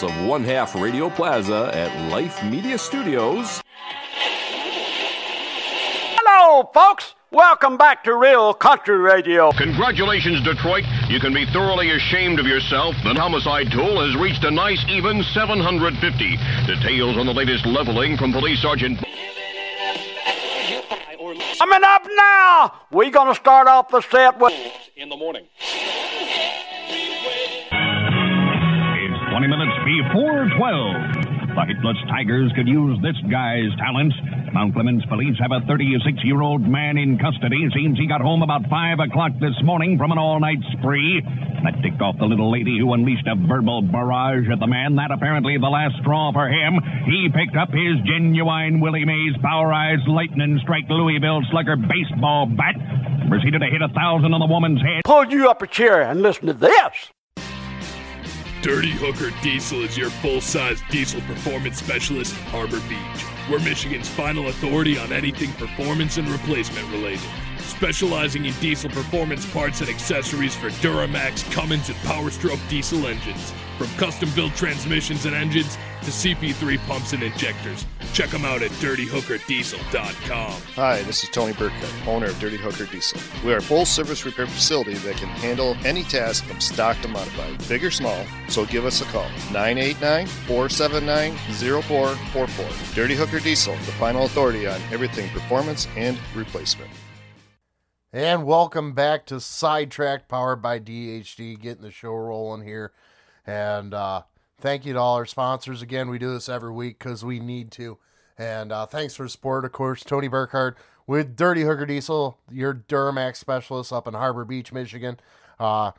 bowels of one half Radio Plaza at Life Media Studios. Hello, folks. Welcome back to Real Country Radio. Congratulations, Detroit. You can be thoroughly ashamed of yourself. The homicide tool has reached a nice even 750. Details on the latest leveling from Police Sergeant. Coming up now, we're going to start off the set with. 20 minutes before 12. The Hitless Tigers could use this guy's talents. Mount Clemens police have a 36-year-old man in custody. Seems he got home about 5 o'clock this morning from an all-night spree. That ticked off the little lady who unleashed a verbal barrage at the man. That apparently the last straw for him. He picked up his genuine Willie Mays Power Eyes Lightning Strike Louisville Slugger baseball bat. Proceeded to hit a thousand on the woman's head. Pull you up a chair and listen to this. Dirty Hooker Diesel is your full size diesel performance specialist in Harbor Beach. We're Michigan's final authority on anything performance and replacement related. Specializing in diesel performance parts and accessories for Duramax, Cummins, and Powerstroke diesel engines. From custom built transmissions and engines to CP3 pumps and injectors. Check them out at dirtyhookerdiesel.com. Hi, this is Tony Burkett, owner of Dirty Hooker Diesel. We are a full service repair facility that can handle any task from stock to modified, big or small, so give us a call. 989 479 0444. Dirty Hooker Diesel, the final authority on everything performance and replacement. And welcome back to Sidetrack powered by DHD, getting the show rolling here. And uh, thank you to all our sponsors. Again, we do this every week because we need to. And uh, thanks for the support, of course, Tony Burkhardt with Dirty Hooker Diesel, your Duramax specialist up in Harbor Beach, Michigan. Uh,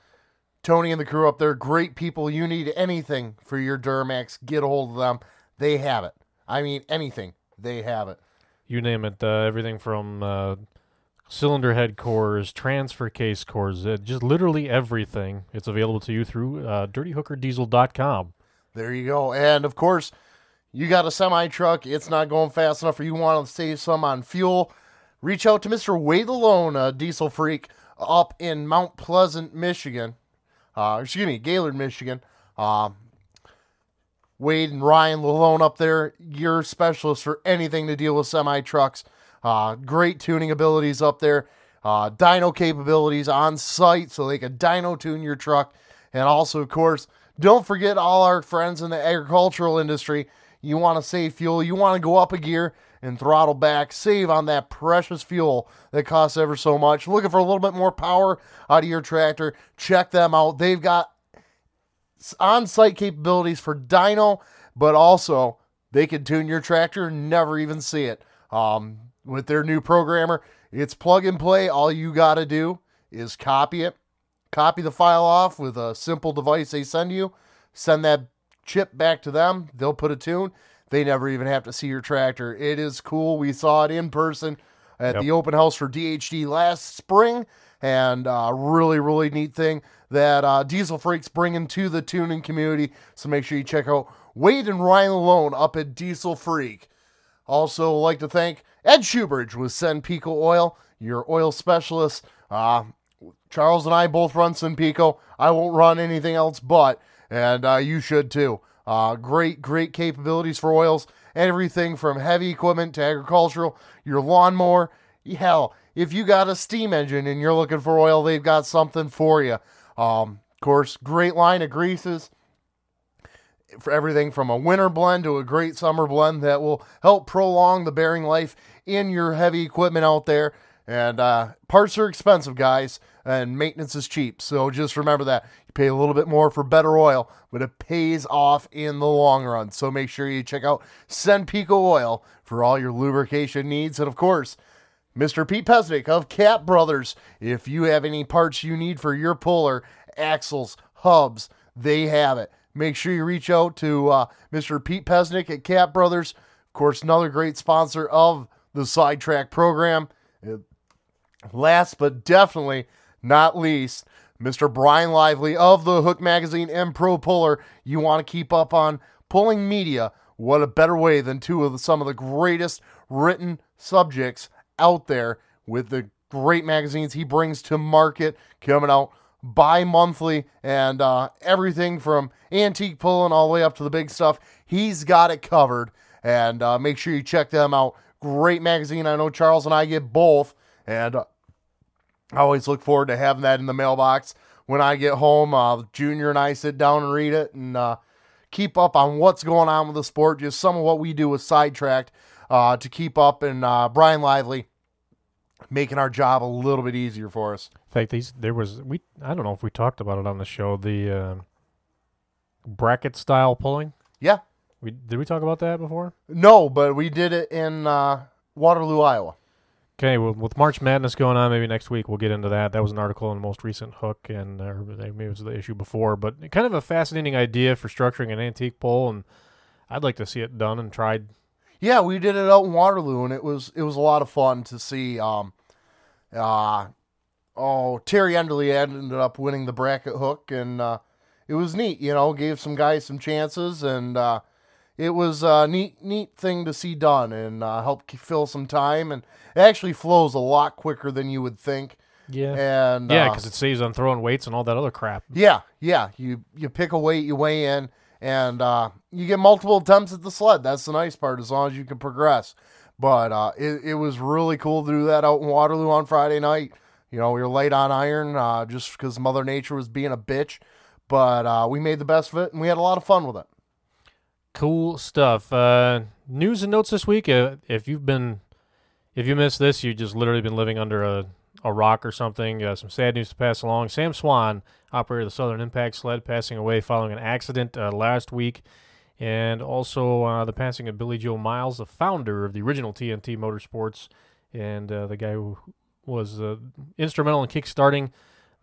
Tony and the crew up there, great people. You need anything for your Duramax, get a hold of them. They have it. I mean, anything, they have it. you name it, uh, everything from uh, cylinder head cores, transfer case cores, uh, just literally everything. It's available to you through uh, dirtyhookerdiesel.com. There you go. And of course, you got a semi truck, it's not going fast enough, or you want to save some on fuel, reach out to Mr. Wade Lalone, a diesel freak up in Mount Pleasant, Michigan. Uh, excuse me, Gaylord, Michigan. Uh, Wade and Ryan Lalone up there, your specialists for anything to deal with semi trucks. Uh, great tuning abilities up there, uh, dyno capabilities on site so they can dyno tune your truck. And also, of course, don't forget all our friends in the agricultural industry. You want to save fuel, you want to go up a gear and throttle back, save on that precious fuel that costs ever so much. Looking for a little bit more power out of your tractor, check them out. They've got on site capabilities for dyno, but also they can tune your tractor and never even see it. Um, with their new programmer, it's plug and play. All you got to do is copy it, copy the file off with a simple device they send you, send that chip back to them. They'll put a tune. They never even have to see your tractor. It is cool. We saw it in person at Yep. the open house for DHD last spring, and uh, really, really neat thing that uh, Diesel Freaks bringing to the tuning community. So make sure you check out Wade and Ryan Lalone up at Diesel Freak. Also, like to thank Ed Schubridge with CenPeCo Oil, your oil specialist. Uh, Charles and I both run Pico. I won't run anything else but, and uh, you should too. Uh, great, great capabilities for oils. Everything from heavy equipment to agricultural, your lawnmower. Hell, if you got a steam engine and you're looking for oil, they've got something for you. Um, of course, great line of greases for everything from a winter blend to a great summer blend that will help prolong the bearing life in your heavy equipment out there. And uh, parts are expensive, guys, and maintenance is cheap. So just remember that. You pay a little bit more for better oil, but it pays off in the long run. So make sure you check out CenPeCo Oil for all your lubrication needs. And of course, Mr. Pete Pesnick of Cat Brothers. If you have any parts you need for your puller, axles, hubs, they have it. Make sure you reach out to uh, Mr. Pete Pesnick at Cat Brothers. Of course, another great sponsor of the Sidetrack program. Last but definitely not least, Mr. Brian Lively of the Hook Magazine and Pro Puller. You want to keep up on pulling media. What a better way than two of the, some of the greatest written subjects out there with the great magazines he brings to market coming out bi-monthly and uh, everything from antique pulling all the way up to the big stuff. He's got it covered. And uh, make sure you check them out. Great magazine. I know Charles and I get both. And uh, I always look forward to having that in the mailbox when I get home. Uh, Junior and I sit down and read it and uh, keep up on what's going on with the sport. Just some of what we do is Sidetracked uh, to keep up. And uh, Brian Lively making our job a little bit easier for us. In fact, these there was we I don't know if we talked about it on the show the uh, bracket style pulling. Yeah. We did we talk about that before? No, but we did it in uh, Waterloo, Iowa. Okay, well, with March Madness going on, maybe next week we'll get into that. That was an article in the most recent Hook, and uh, maybe it was the issue before, but kind of a fascinating idea for structuring an antique poll, and I'd like to see it done and tried. Yeah, we did it out in Waterloo, and it was it was a lot of fun to see. Um, uh, oh, Terry Enderly ended up winning the bracket hook, and uh, it was neat. You know, gave some guys some chances, and uh, it was a neat neat thing to see done, and uh, help fill some time. And it actually flows a lot quicker than you would think. Yeah, and yeah, uh, because it saves on throwing weights and all that other crap. yeah, yeah. You you pick a weight, you weigh in, and uh, you get multiple attempts at the sled. That's the nice part, as long as you can progress. But uh, it, it was really cool to do that out in Waterloo on Friday night. You know, we were late on iron uh, just because Mother Nature was being a bitch. But uh, we made the best of it, and we had a lot of fun with it. Cool stuff. Uh, news and notes this week. Uh, if you've been, if you missed this, you've just literally been living under a, a rock or something. Uh, some sad news to pass along. Sam Swan, operator of the Southern Impact sled, passing away following an accident uh, last week, and also uh, the passing of Billy Joe Miles, the founder of the original TNT Motorsports, and uh, the guy who was instrumental in kickstarting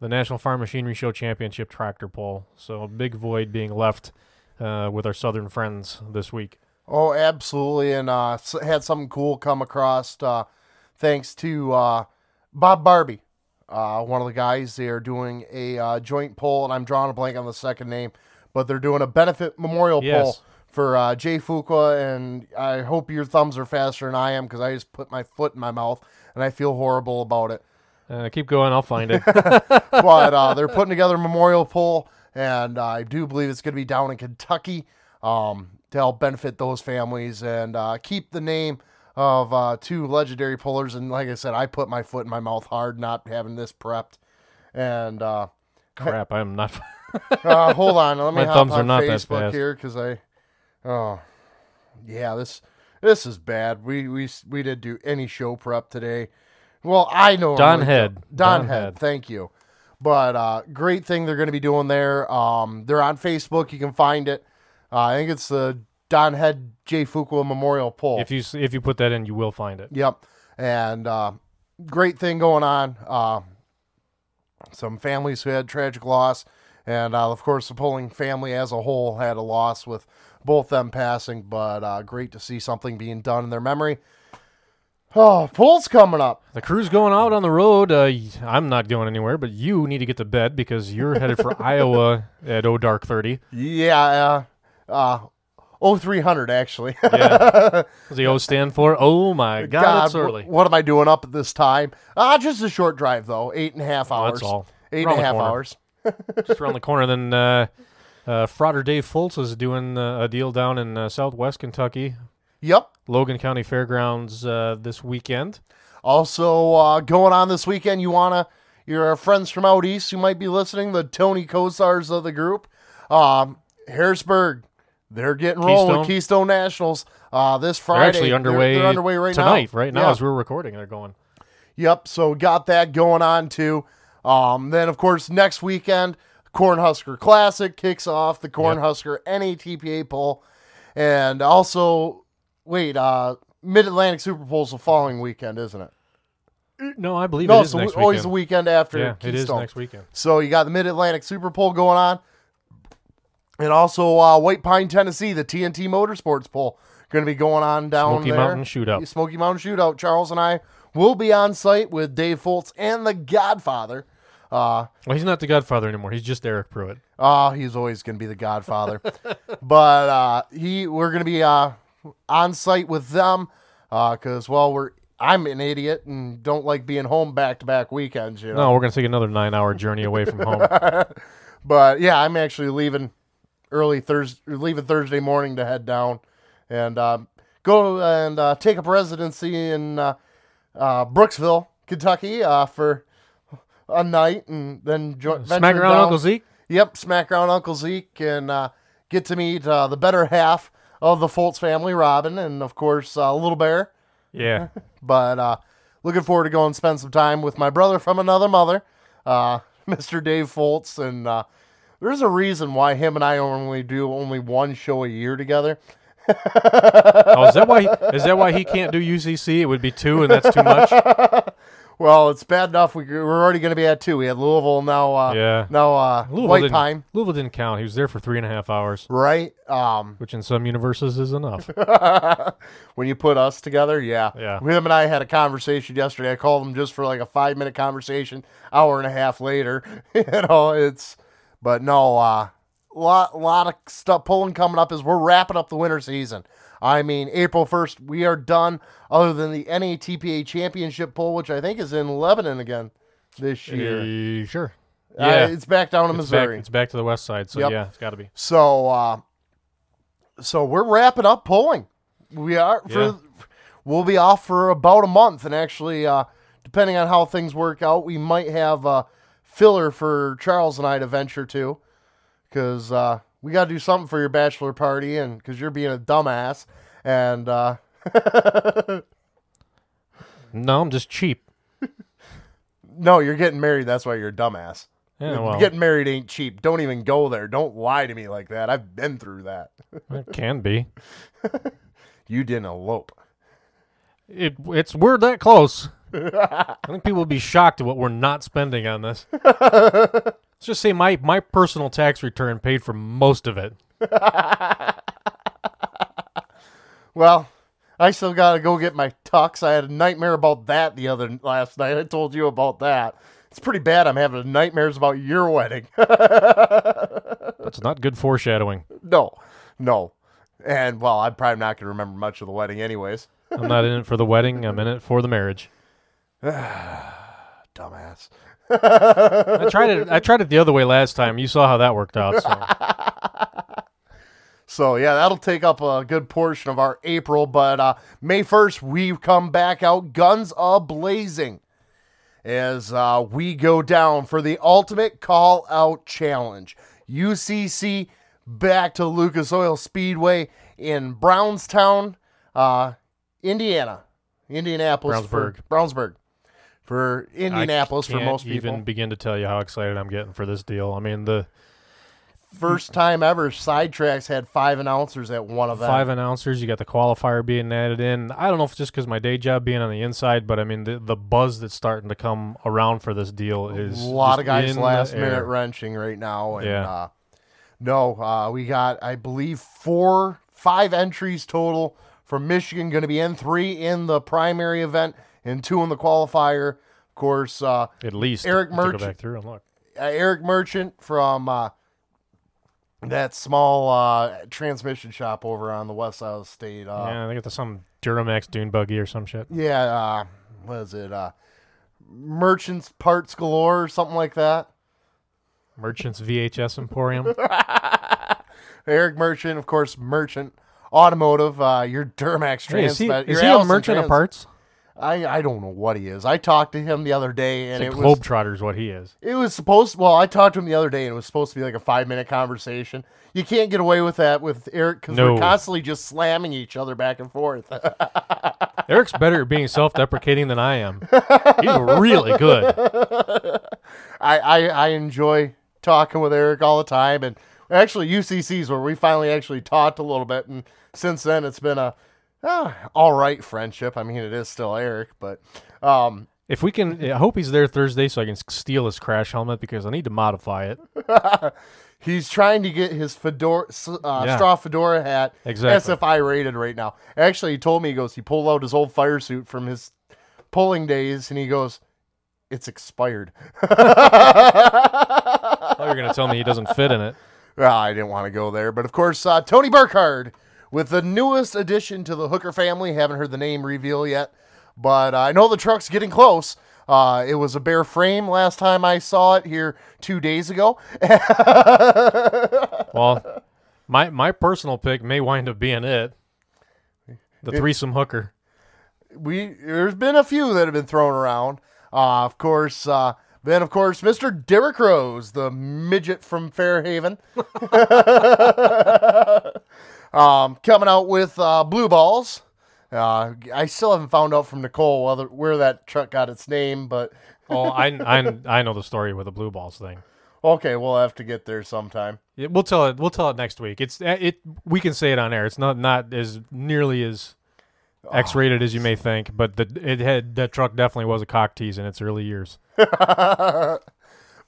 the National Farm Machinery Show Championship tractor pull. So a big void being left uh, with our southern friends this week. Oh, absolutely. And uh, had something cool come across uh, thanks to uh, Bob Barbie, uh, one of the guys. They are doing a uh, joint poll, and I'm drawing a blank on the second name, but they're doing a benefit memorial Yes. poll for uh, Jay Fuqua. And I hope your thumbs are faster than I am because I just put my foot in my mouth and I feel horrible about it. Uh, keep going, I'll find it. but uh, they're putting together a memorial poll, and I do believe it's going to be down in Kentucky um, to help benefit those families and uh, keep the name of uh, two legendary pullers. And like I said, I put my foot in my mouth hard not having this prepped. And uh, Crap, I'm not. uh, hold on, let me My hop thumbs are not that Facebook fast. here because I, oh, yeah, this this is bad. We we we didn't do any show prep today. Well, I know Don Head. Don, Don Head. Head. Thank you. But uh, great thing they're going to be doing there. Um, they're on Facebook. You can find it. Uh, I think it's the Don Head J. Fuqua Memorial Poll. if you if you put that in, you will find it. Yep. And uh, great thing going on. Uh, some families who had tragic loss. And uh, of course, the polling family as a whole had a loss with both them passing. But uh, great to see something being done in their memory. Oh, poll's coming up. The crew's going out on the road. Uh, I'm not going anywhere, but you need to get to bed because you're headed for Iowa at O Dark 30. Yeah. Uh, uh, 0300, actually. Yeah. What's the O stand for? Oh my God, it's wh- early. What am I doing up at this time? Uh, just a short drive, though. Eight and a half Oh, hours. that's all. Eight and a half corner. hours. Just around the corner. Then uh, uh, Frauder Dave Fultz is doing uh, a deal down in uh, Southwest Kentucky, Yep. Logan County Fairgrounds uh, this weekend. Also, uh, going on this weekend, you wanna your friends from out east who might be listening, the Tony Kosars of the group, um, Harrisburg, they're getting rolling with Keystone. Keystone Nationals uh, this They're Friday. actually underway, They're, underway right tonight. now. Right now, Yeah. as we're recording, they're going. Yep. So got that going on too. Um, then of course next weekend, Cornhusker Classic kicks off the Cornhusker NATPA poll, and also wait, uh, Mid Atlantic Super Bowl's the following weekend, isn't it? No, I believe no, it's is the, next always weekend. the weekend after. Yeah, it is Keystone. next weekend. So you got the Mid Atlantic Super Bowl going on, and also uh, White Pine, Tennessee, the TNT Motorsports Bowl going to be going on down Smoky there. Mountain Shootout. Smoky Mountain Shootout. Charles and I will be on site with Dave Fultz and the Godfather. Uh, Well, he's not the Godfather anymore. He's just Eric Pruitt. uh, he's always going to be the Godfather, but uh, he we're going to be uh, on site with them because well we're I'm an idiot and don't like being home back to back weekends. You know. No, we're gonna take another nine-hour journey away from home. But yeah, I'm actually leaving early Thursday, leaving Thursday morning to head down and uh, go and uh, take up residency in uh, uh, Brooksville, Kentucky, uh, for a night, and then jo- Smack around down- Uncle Zeke. Yep, smack around Uncle Zeke and uh, get to meet uh, the better half of the Foltz family, Robin, and of course uh, Little Bear. Yeah. But uh, looking forward to going and spend some time with my brother from another mother, uh, Mr. Dave Foltz. And uh, there's a reason why him and I only do only one show a year together. Oh, is that why? Is that why he can't do UCC? It would be two, and that's too much. Well, it's bad enough we, we're already going to be at two. We had Louisville now. Uh, Yeah. Now uh, Louisville White didn't, Pine, Louisville didn't count. He was there for three and a half hours, right? Um, which in some universes is enough. when you put us together, yeah. Yeah. Him and I had a conversation yesterday. I called him just for like a five minute conversation. Hour and a half later, you know, it's. But no, uh, lot lot of stuff pulling coming up as we're wrapping up the winter season. I mean, April first, we are done. Other than the NATPA Championship poll, which I think is in Lebanon again this year. Uh, sure. Uh, Yeah. it's back down to It's back, Missouri. it's back to the west side, so Yep. yeah, it's got to be. So, uh, so we're wrapping up polling. We are for Yeah. we'll be off for about a month, and actually, uh, depending on how things work out, we might have a filler for Charles and I to venture to, because uh, we got to do something for your bachelor party, and because you're being a dumbass, and uh, No, I'm just cheap. no, you're getting married. That's why you're a dumbass. Yeah, well, Getting married ain't cheap. Don't even go there. Don't lie to me like that. I've been through that. it can be. You didn't elope. It it's we're that close. I think people will be shocked at what we're not spending on this. Let's just say my my personal tax return paid for most of it. Well, I still got to go get my tux. I had a nightmare about that the other last night. I told you about that. It's pretty bad. I'm having nightmares about your wedding. That's not good foreshadowing. no, no. And well, I'm probably not going to remember much of the wedding, anyways. I'm not in it for the wedding. I'm in it for the marriage. Dumbass. I tried it. I tried it the other way last time. You saw how that worked out. So. So yeah, that'll take up a good portion of our April. But uh, May first, we come back out guns a blazing as uh, we go down for the ultimate call out challenge. UCC back to Lucas Oil Speedway in Brownstown, uh, Indiana, Indianapolis, Brownsburg. Brownsburg, for Indianapolis for most people. even begin to tell you how excited I'm getting for this deal. I mean, the First time ever, Sidetracks had five announcers at one event. five announcers, you got the qualifier being added in. I don't know if it's just because my day job being on the inside, but I mean, the, the buzz that's starting to come around for this deal is a lot of guys last minute wrenching right now. And, Yeah. Uh, no, uh, we got, I believe, four, five entries total from Michigan going to be in, three in the primary event and two in the qualifier. Of course, uh, At least Eric to go Merchant- back through and look. uh, Eric Merchant from uh, that small uh, transmission shop over on the west side of the state. Uh, yeah, they got some Duramax dune buggy or some shit. yeah, uh, what is it? Uh, Merchants Parts Galore or something like that. Merchants VHS Emporium. Eric Merchant, of course, Merchant Automotive, uh, your Duramax hey, is he, is he a merchant of parts? I, I don't know what he is. I talked to him the other day, and It's it was globetrotter is what he is. it was supposed. Well, I talked to him the other day, and it was supposed to be like a five minute conversation. You can't get away with that with Eric because No. we're constantly just slamming each other back and forth. Eric's better at being self-deprecating than I am. He's really good. I, I I enjoy talking with Eric all the time, and actually UCC's where we finally actually talked a little bit, and since then it's been a uh, all right friendship. I mean, it is still Eric, but um, If we can, I hope he's there Thursday so I can steal his crash helmet because I need to modify it. he's trying to get his fedora, uh, Yeah. straw fedora hat Exactly. SFI rated right now. Actually, he told me he goes, he pulled out his old fire suit from his pulling days, and he goes, it's expired. Oh, you're gonna tell me he doesn't fit in it? Well, I didn't want to go there, but of course, uh, Tony Burkhardt with the newest addition to the Hooker family. Haven't heard the name reveal yet, but I know the truck's getting close. Uh, it was a bare frame last time I saw it here two days ago. Well, my my personal pick may wind up being it. The threesome hooker. we there's been a few that have been thrown around. Uh, of course, uh, then of course, Mr. Derrick Rose, the midget from Fairhaven, um, coming out with uh, blue balls. Uh, I still haven't found out from Nicole whether, where that truck got its name, but Oh, I, I, I know the story with the blue balls thing. okay, we'll have to get there sometime. Yeah, we'll tell it. We'll tell it next week. It's uh, it. We can say it on air. It's not not as nearly as X-rated as you may think, but the it had that truck definitely was a cock tease in its early years.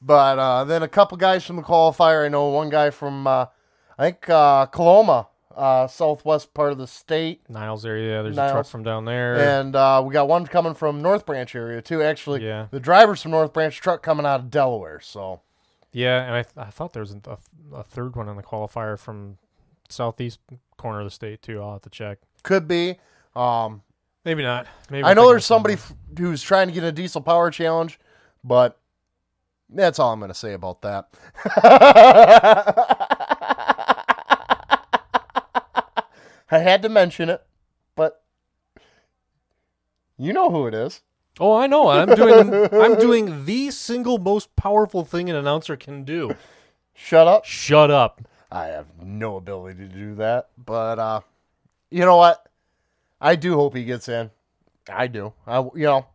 But uh, then a couple guys from the qualifier. I know one guy from uh, I think uh, Coloma, uh, southwest part of the state. Niles area. There's a truck from down there. And uh, we got one coming from North Branch area too. Actually, Yeah. the driver's from North Branch, truck coming out of Delaware. So yeah, and I th- I thought there was a, a third one in the qualifier from southeast corner of the state too. I'll have to check. could be. Um, Maybe not. Maybe I know there's somebody f- who's trying to get a diesel power challenge, but that's all I'm going to say about that. I had to mention it, but you know who it is. Oh, I know. I'm doing I'm doing the single most powerful thing an announcer can do. Shut up. Shut up. I have no ability to do that, but uh, you know what? I do hope he gets in. I do. I you know,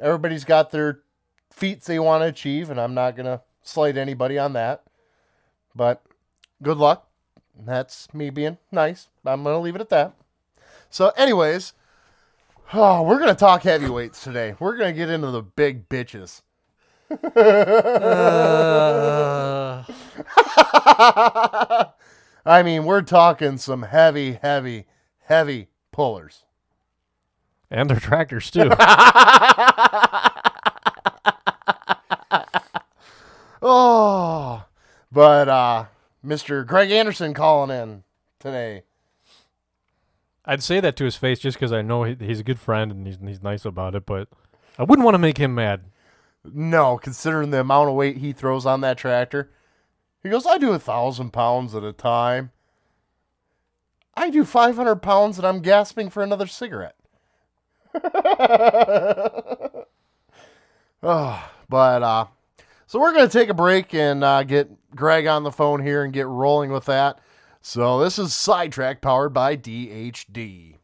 everybody's got their feats they want to achieve, and I'm not gonna slight anybody on that. But good luck. That's me being nice. I'm gonna leave it at that. So, anyways, oh, we're gonna talk heavyweights today. We're gonna get into the big bitches. I mean, we're talking some heavy, heavy, heavy pullers. And their tractors too. Oh, but uh, Mr. Greg Anderson calling in today. I'd say that to his face just because I know he, he's a good friend and he's he's nice about it, but I wouldn't want to make him mad. No, considering the amount of weight he throws on that tractor, he goes, "I do a thousand pounds at a time. I do five hundred pounds, and I'm gasping for another cigarette." oh, but uh, so we're gonna take a break and uh, get Greg on the phone here and get rolling with that. So this is Sidetrack powered by DHD.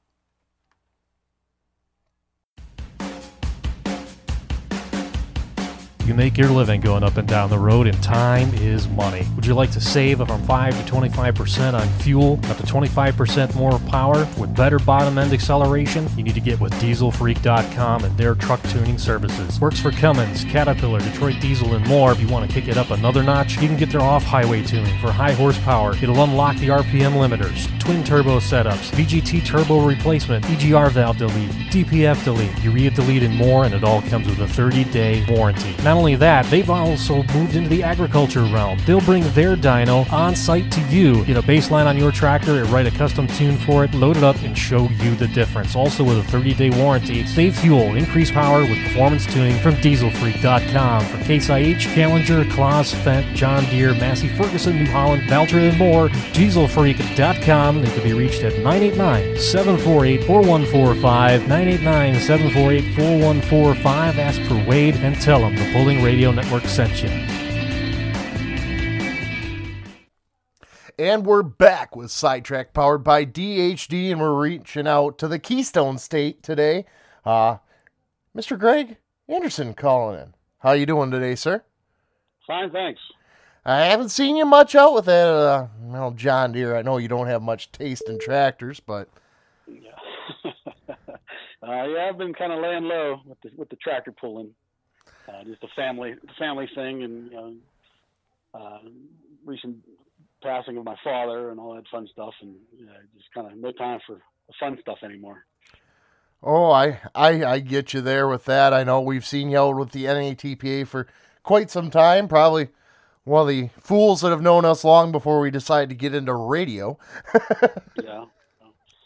You make your living going up and down the road, and time is money. Would you like to save up from 5 to 25% on fuel, up to 25% more power, with better bottom end acceleration? You need to get with dieselfreak.com and their truck tuning services. Works for Cummins, Caterpillar, Detroit Diesel, and more. If you want to kick it up another notch, you can get their off highway tuning for high horsepower. It'll unlock the RPM limiters, twin turbo setups, VGT turbo replacement, EGR valve delete, DPF delete, urea delete, and more, and it all comes with a 30 day warranty. Not only that, they've also moved into the agriculture realm. They'll bring their dyno on site to you, get a baseline on your tractor, and write a custom tune for it, load it up, and show you the difference. Also, with a 30 day warranty, save fuel, increase power with performance tuning from dieselfreak.com. For Case IH, Challenger, Claas, Fendt, John Deere, Massey Ferguson, New Holland, Valtra, and more, dieselfreak.com. They can be reached at 989 748 4145. 989 748 4145. Ask for Wade and tell them the Pulling Radio Network sent you. And we're back with Sidetrack powered by DHD, and we're reaching out to the Keystone State today. Uh, Mr. Greg Anderson calling in. How you doing today, sir? Fine, thanks. I haven't seen you much out with that, uh, well, John Deere. I know you don't have much taste in tractors, but uh, yeah, I've been kind of laying low with the with the tractor pulling. Uh, just a family family thing, and you know, uh, recent passing of my father and all that fun stuff, and you know, just kind of no time for the fun stuff anymore. oh, I, I, I get you there with that. I know we've seen you out with the NATPA for quite some time. Probably one of the fools that have known us long before we decided to get into radio. Yeah.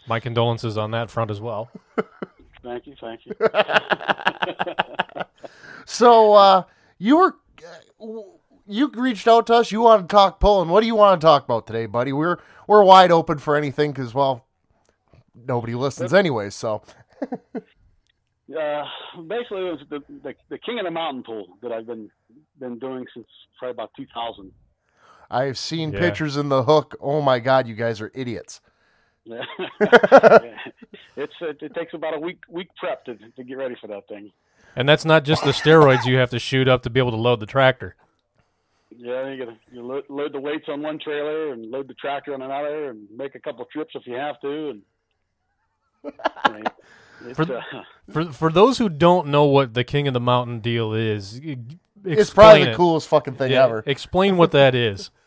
My condolences on that front as well. Uh, thank you, thank you. So uh, you were you reached out to us. You want to talk pulling. What do you want to talk about today, buddy? We're we're wide open for anything because well, nobody listens anyway. So Uh, basically, it was the, the the king of the mountain pool that I've been been doing since probably about 2000. I've seen Yeah. pictures in the hook. Oh my god, you guys are idiots. Yeah. it's it, it takes about a week week prep to to get ready for that thing. And that's not just the steroids you have to shoot up to be able to load the tractor. Yeah, you gotta you load, load the weights on one trailer and load the tractor on another, and make a couple trips if you have to. And I mean, For- uh, For for those who don't know what the King of the Mountain deal is, it's probably explain the it. coolest fucking thing Yeah, ever. Explain what that is.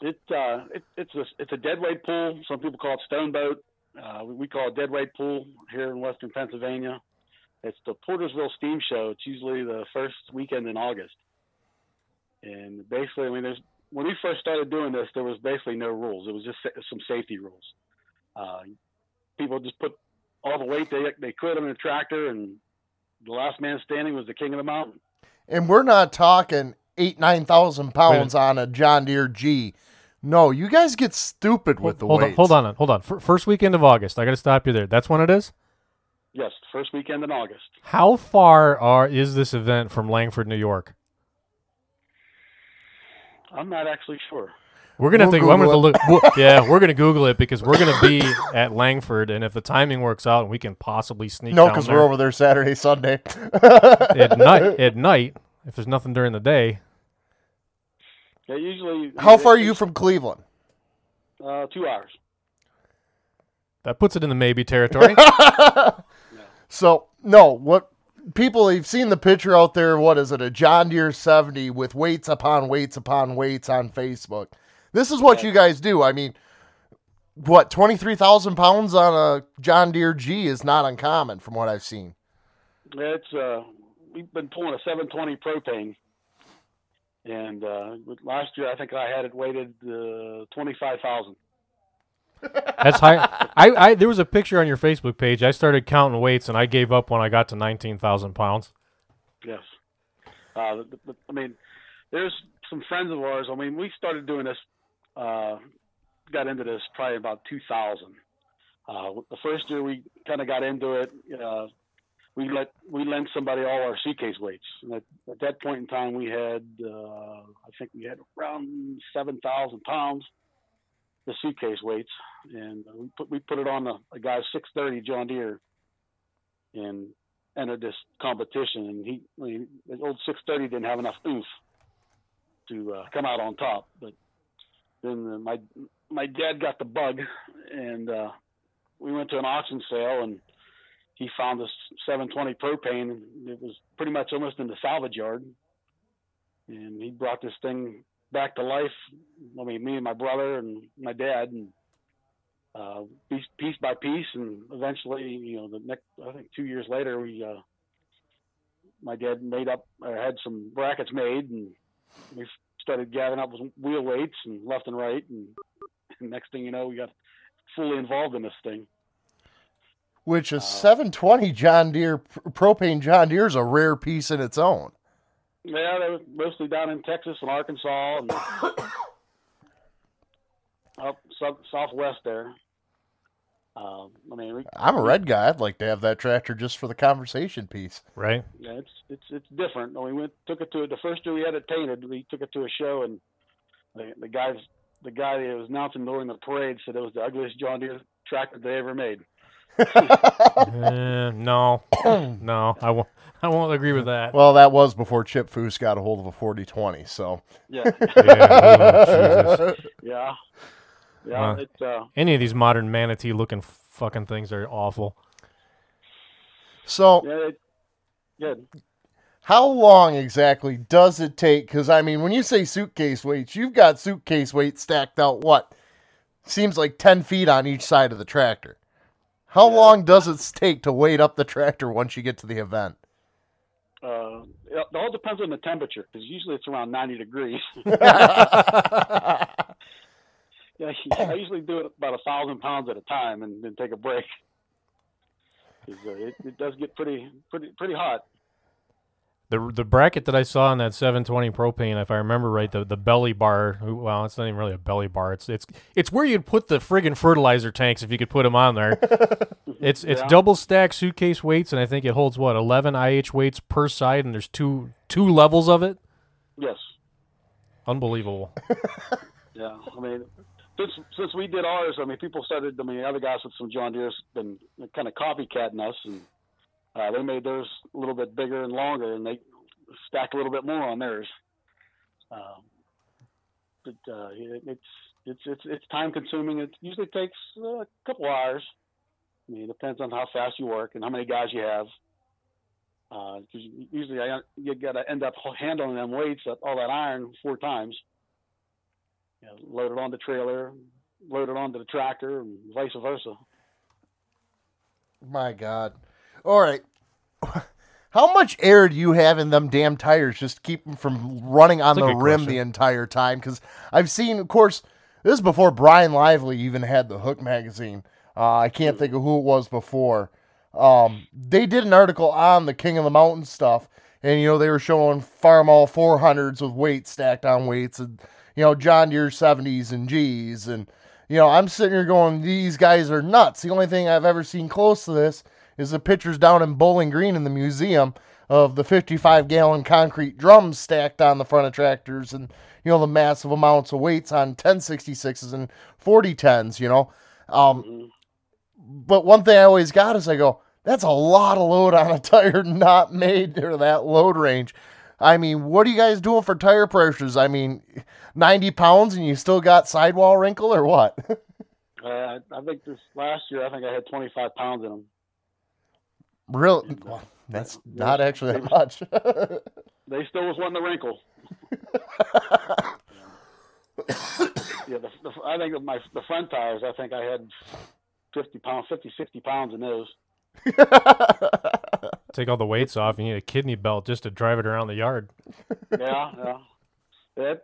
it, uh, it it's a it's a deadweight pool. Some people call it stone boat. Uh, we, we call it deadweight pool here in western Pennsylvania. It's the Portersville Steam Show. It's usually the first weekend in August. And basically, I mean, there's when we first started doing this, there was basically no rules. It was just sa- some safety rules. Uh, people just put all the weight they they could on the tractor, and the last man standing was the king of the mountain. And we're not talking eight nine thousand pounds on a John Deere G. No, you guys get stupid with the hold weights. on, hold on, hold on. Fir- First weekend of August. I got to stop you there. That's when it is. Yes, first weekend in August. How far are is this event from Langford, New York? I'm not actually sure. We're gonna We'll have to. I'm gonna look. yeah, we're gonna Google it because we're gonna be at Langford, and if the timing works out, we can possibly sneak. No, because we're over there Saturday, Sunday. at night. At night, if there's nothing during the day. Yeah, usually. How far are you from Cleveland? Uh, two hours. That puts it in the maybe territory. So no, what people you've seen the picture out there. What is it? A John Deere seventy with weights upon weights upon weights on Facebook. This is what you guys do. I mean, what twenty three thousand pounds on a John Deere G is not uncommon from what I've seen. Yeah, It's uh, we've been pulling a 720 propane, and uh, last year I think I had it weighted uh, 25,000. That's high. I, I there was a picture on your Facebook page. I started counting weights, and I gave up when I got to nineteen thousand pounds. Yes. Uh, the, the, I mean, there's some friends of ours. I mean, we started doing this, uh, got into this probably about 2000. Uh, the first year we kind of got into it, uh, we let we lent somebody all our suitcase weights. And at, at that point in time, we had uh, I think we had around 7,000 pounds, the suitcase weights, and we put we put it on a, a guy's 630 John Deere, and entered this competition, and he, the old 630 didn't have enough oomph to uh, come out on top. But then uh, my my dad got the bug, and uh, we went to an auction sale, and he found this 720 propane. It was pretty much almost in the salvage yard, and he brought this thing back to life. I mean, me and my brother and my dad, and uh, piece, piece by piece, and eventually, you know, the next I think two years later, we uh, my dad made up or had some brackets made, and we started gathering up wheel weights and left and right, and, and next thing you know, we got fully involved in this thing. Which a 720 John Deere propane John Deere is a rare piece in its own. Yeah, they were mostly down in Texas and Arkansas and up south, southwest there. Um, I mean, we, I'm a red guy. I'd like to have that tractor just for the conversation piece. Right. Yeah, it's it's it's different. We went took it to the first year we had it painted. We took it to a show, and the, the guys the guy that was announcing during the parade said it was the ugliest John Deere tractor they ever made. Uh, no, no, I won't. I won't agree with that. Well, that was before Chip Foose got a hold of a 4020. So Yeah, Yeah, oh, Jesus. yeah, yeah. Uh, it, uh, Any of these modern manatee looking fucking things are awful. so yeah, it, good. how long exactly does it take? Because I mean, when you say suitcase weights, you've got suitcase weights stacked out. What seems like 10 feet on each side of the tractor. How long does it take to weight up the tractor once you get to the event? Uh, it all depends on the temperature because usually it's around 90 degrees. yeah, I usually do it about a thousand pounds at a time and then take a break. uh, it, it does get pretty pretty pretty hot. The the bracket that I saw in that 720 propane, if I remember right, the, the belly bar. Well, it's not even really a belly bar. It's it's it's where you'd put the friggin' fertilizer tanks if you could put them on there. it's it's Yeah. double stack suitcase weights, and I think it holds what 11 IH weights per side, and there's two two levels of it. Yes. Unbelievable. Yeah, I mean, since since we did ours, I mean, people started. I mean, other guys with some John Deere's been kind of copycatting us, and uh, they made theirs a little bit bigger and longer, and they stacked a little bit more on theirs. Um, but uh, it, it's it's it's it's time consuming. It usually takes uh, a couple hours. I mean, it depends on how fast you work and how many guys you have. Because usually I, you got to end up handling them weights, all that iron, four times you know, load it on the trailer, load it onto the tractor, and vice versa. My God. All right. How much air do you have in them damn tires just to keep them from running on That's the rim question. the entire time? Because I've seen, of course, this is before Brian Lively even had the Hook magazine. Uh, I can't think of who it was before. Um, they did an article on the King of the Mountain stuff, and you know they were showing Farmall 400s with weights stacked on weights, and you know John Deere 70s and G's, and you know I'm sitting here going, these guys are nuts. The only thing I've ever seen close to this is the pictures down in Bowling Green in the museum of the 55 gallon concrete drums stacked on the front of tractors, and you know the massive amounts of weights on 1066s and 4010s. You know. Um, but one thing I always got is I go, that's a lot of load on a tire not made for that load range. I mean, what are you guys doing for tire pressures? I mean, 90 pounds and you still got sidewall wrinkle or what? Uh, I think this last year, I think I had 25 pounds in them. Really? Well, that's not actually that much. They still was wanting the wrinkle. yeah, the, the, I think of my the front tires. I think I had 50 pounds, 50, 60 pounds in those. Take all the weights off, you need a kidney belt just to drive it around the yard. yeah, yeah. That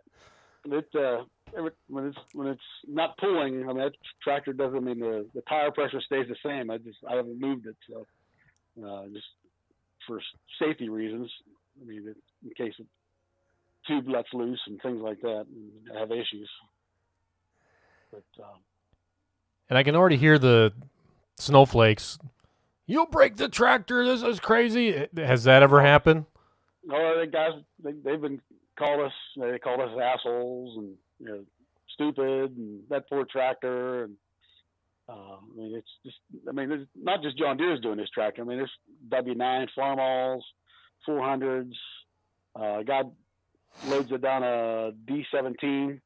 it uh, every, when it's when it's not pulling, I mean that tractor doesn't I mean the the tire pressure stays the same. I just I haven't moved it, so uh, just for safety reasons. I mean, in case the tube lets loose and things like that, I have issues. But um, And I can already hear the snowflakes. You'll break the tractor. This is crazy. Has that ever happened? Oh, the guys, they, they've been called us. They called us assholes and you know, stupid and that poor tractor. And uh, I mean, it's just. I mean, it's not just John Deere's doing this tractor. I mean, there's W9 Farmalls, 400s. Uh, God loads it down a D17.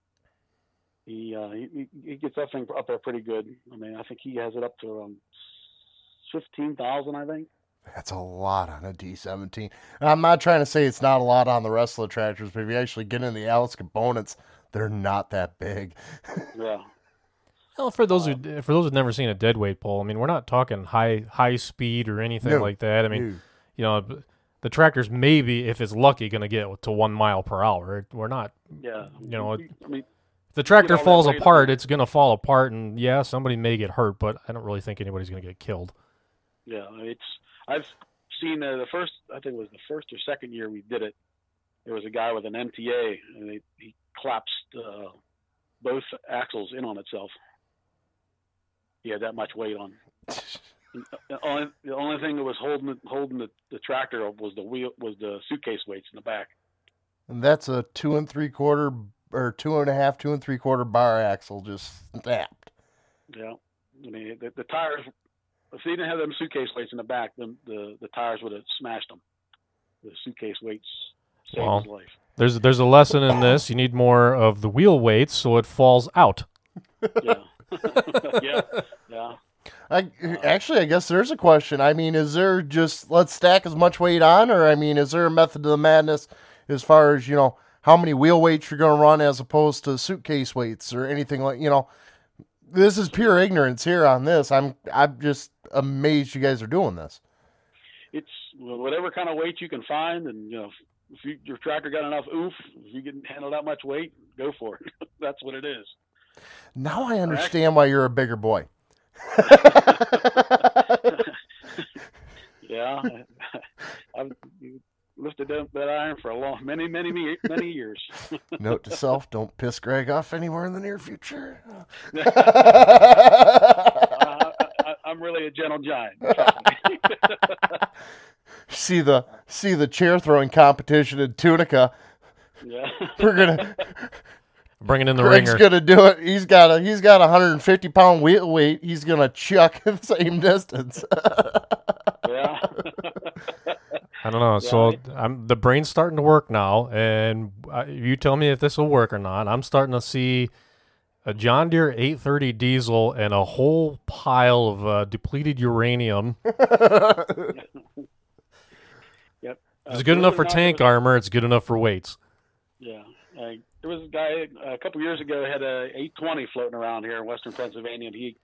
He, uh, he he gets that thing up there pretty good. I mean, I think he has it up to um, fifteen thousand. I think. That's a lot on a D17. And I'm not trying to say it's not a lot on the rest of the tractors, but if you actually get in the Allis components, they're not that big. Yeah. Well, for those who for those who've never seen a dead weight pull, I mean, we're not talking high high speed or anything No. like that. I mean, No. you know, the tractor's maybe, if it's lucky, going to get to one mile per hour. We're not, Yeah. you know, it- I mean, if the tractor all that falls apart, it's going to fall apart, and yeah, somebody may get hurt, but I don't really think anybody's going to get killed. Yeah, it's I've seen uh, the first. I think it was the first or second year we did it. There was a guy with an MTA, and he, he collapsed uh, both axles in on itself. He had that much weight on. The only, the only thing that was holding it- holding the, the tractor up was the wheel was the suitcase weights in the back. And that's a two and three quarter or two and a half, two and three quarter bar axle just snapped. Yeah, I mean the, the tires. If he didn't have them suitcase weights in the back, then the the tires would have smashed them. The suitcase weights saved Well, his life. There's there's a lesson in this. You need more of the wheel weights so it falls out. Yeah, yeah, yeah. I actually, I guess there's a question. I mean, is there just let's stack as much weight on, or I mean, is there a method to the madness as far as you know how many wheel weights you're going to run as opposed to suitcase weights or anything like you know? This is pure ignorance here on this. I'm I'm just amazed you guys are doing this. It's whatever kind of weight you can find, and you know, if you, your tractor got enough oof, if you can handle that much weight, go for it. That's what it is. Now I understand why you're a bigger boy. yeah, I've lifted that, that iron for a long, many, many, me- many years. Note to self: Don't piss Greg off anywhere in the near future. I, I, I'm really a gentle giant. see the see the chair throwing competition in Tunica. yeah. We're gonna Bringing in the Greg's ringer. gonna do it. He's got a he's got a 150 pound wheel weight. He's gonna chuck the same distance. yeah. I don't know. So I'm the brain's starting to work now, and uh, you tell me if this will work or not. I'm starting to see a John Deere 830 diesel and a whole pile of uh, depleted uranium. Yep. It's Uh, good enough for believe it or not, tank there was- armor. It's good enough for weights. There was a guy a couple years ago had a 820 floating around here in western Pennsylvania, and he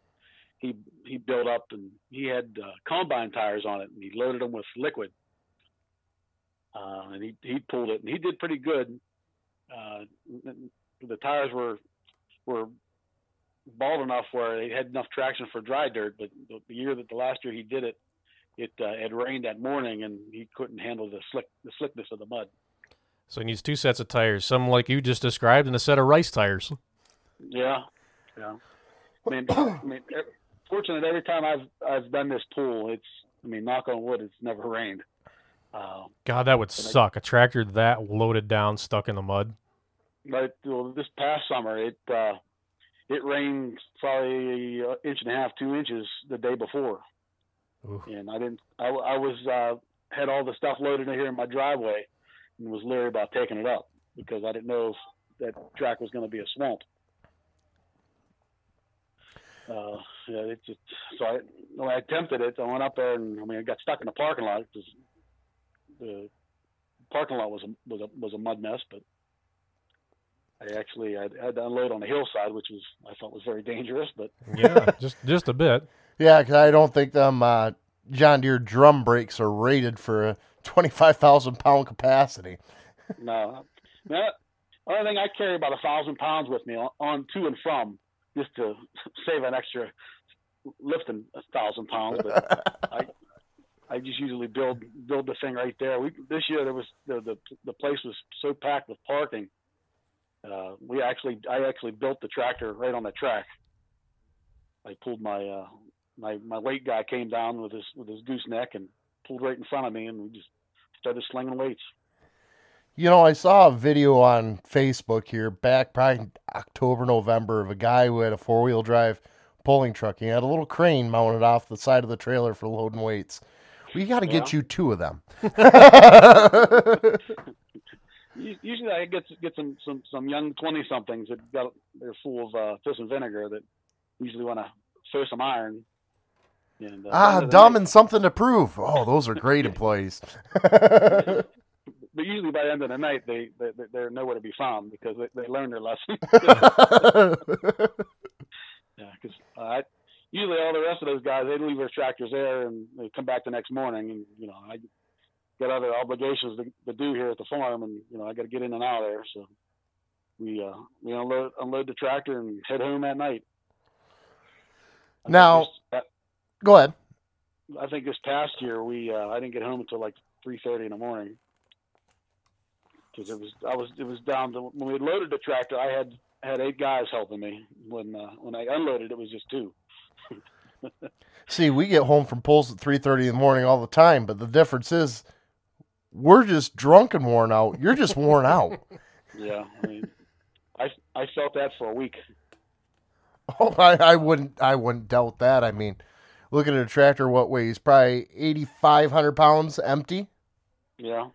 he he built up and he had uh, combine tires on it, and he loaded them with liquid, uh, and he he pulled it, and he did pretty good. Uh, the tires were were bald enough where they had enough traction for dry dirt, but the, the year that the last year he did it, it uh, had rained that morning, and he couldn't handle the slick the slickness of the mud. So he needs two sets of tires, some like you just described, and a set of rice tires. Yeah, yeah. I mean, I mean, fortunate every time I've I've done this pool, it's I mean, knock on wood, it's never rained. Uh, God, that would suck. A tractor that loaded down, stuck in the mud. but well, this past summer, it uh, it rained probably an inch and a half, two inches the day before, Ooh. and I didn't. I, I was uh, had all the stuff loaded in here in my driveway, and was leery about taking it up because I didn't know if that track was going to be a swamp. Uh, yeah, it's just, so I when I attempted it, I went up there and I mean I got stuck in the parking lot because the parking lot was a was a was a mud mess, but I actually I had to unload on a hillside, which was I thought was very dangerous, but Yeah, just just a bit. yeah, 'cause I don't think them uh, John Deere drum brakes are rated for a 25,000 pound capacity. no, no. Only thing I carry about a thousand pounds with me on, on to and from, just to save an extra lifting a thousand pounds. But I, I just usually build build the thing right there. We this year there was the the, the place was so packed with parking. Uh, we actually I actually built the tractor right on the track. I pulled my uh, my my weight guy came down with his with his gooseneck and pulled right in front of me, and we just started slinging weights. You know, I saw a video on Facebook here back probably October, November of a guy who had a four wheel drive pulling truck. He had a little crane mounted off the side of the trailer for loading weights. We got to get Yeah. you two of them. Usually, I get get some some some young twenty somethings that got they're full of uh, piss and vinegar that usually want to throw some iron. And, uh, ah, dumb that- and something to prove. Oh, those are great employees. but usually by the end of the night, they, they they- they're nowhere to be found because they, they learned their lesson. yeah, because uh, usually all the rest of those guys they leave their tractors there and they come back the next morning, and you know I got other obligations to, to do here at the farm, and you know I got to get in and out of there. So we uh, we unload unload the tractor and head home at night. I Now- Go ahead. I think this past year we uh, I didn't get home until like three thirty in the morning because it was I was it was down to when we loaded the tractor I had had eight guys helping me when uh, when I unloaded it was just two. See, we get home from pulls at 3.30 in the morning all the time, but the difference is we're just drunk and worn out. You're just worn out. Yeah, I mean I I felt that for a week. Oh, I, I wouldn't I wouldn't doubt that. I mean, looking at a tractor, what weighs probably eighty five hundred pounds empty, Yeah,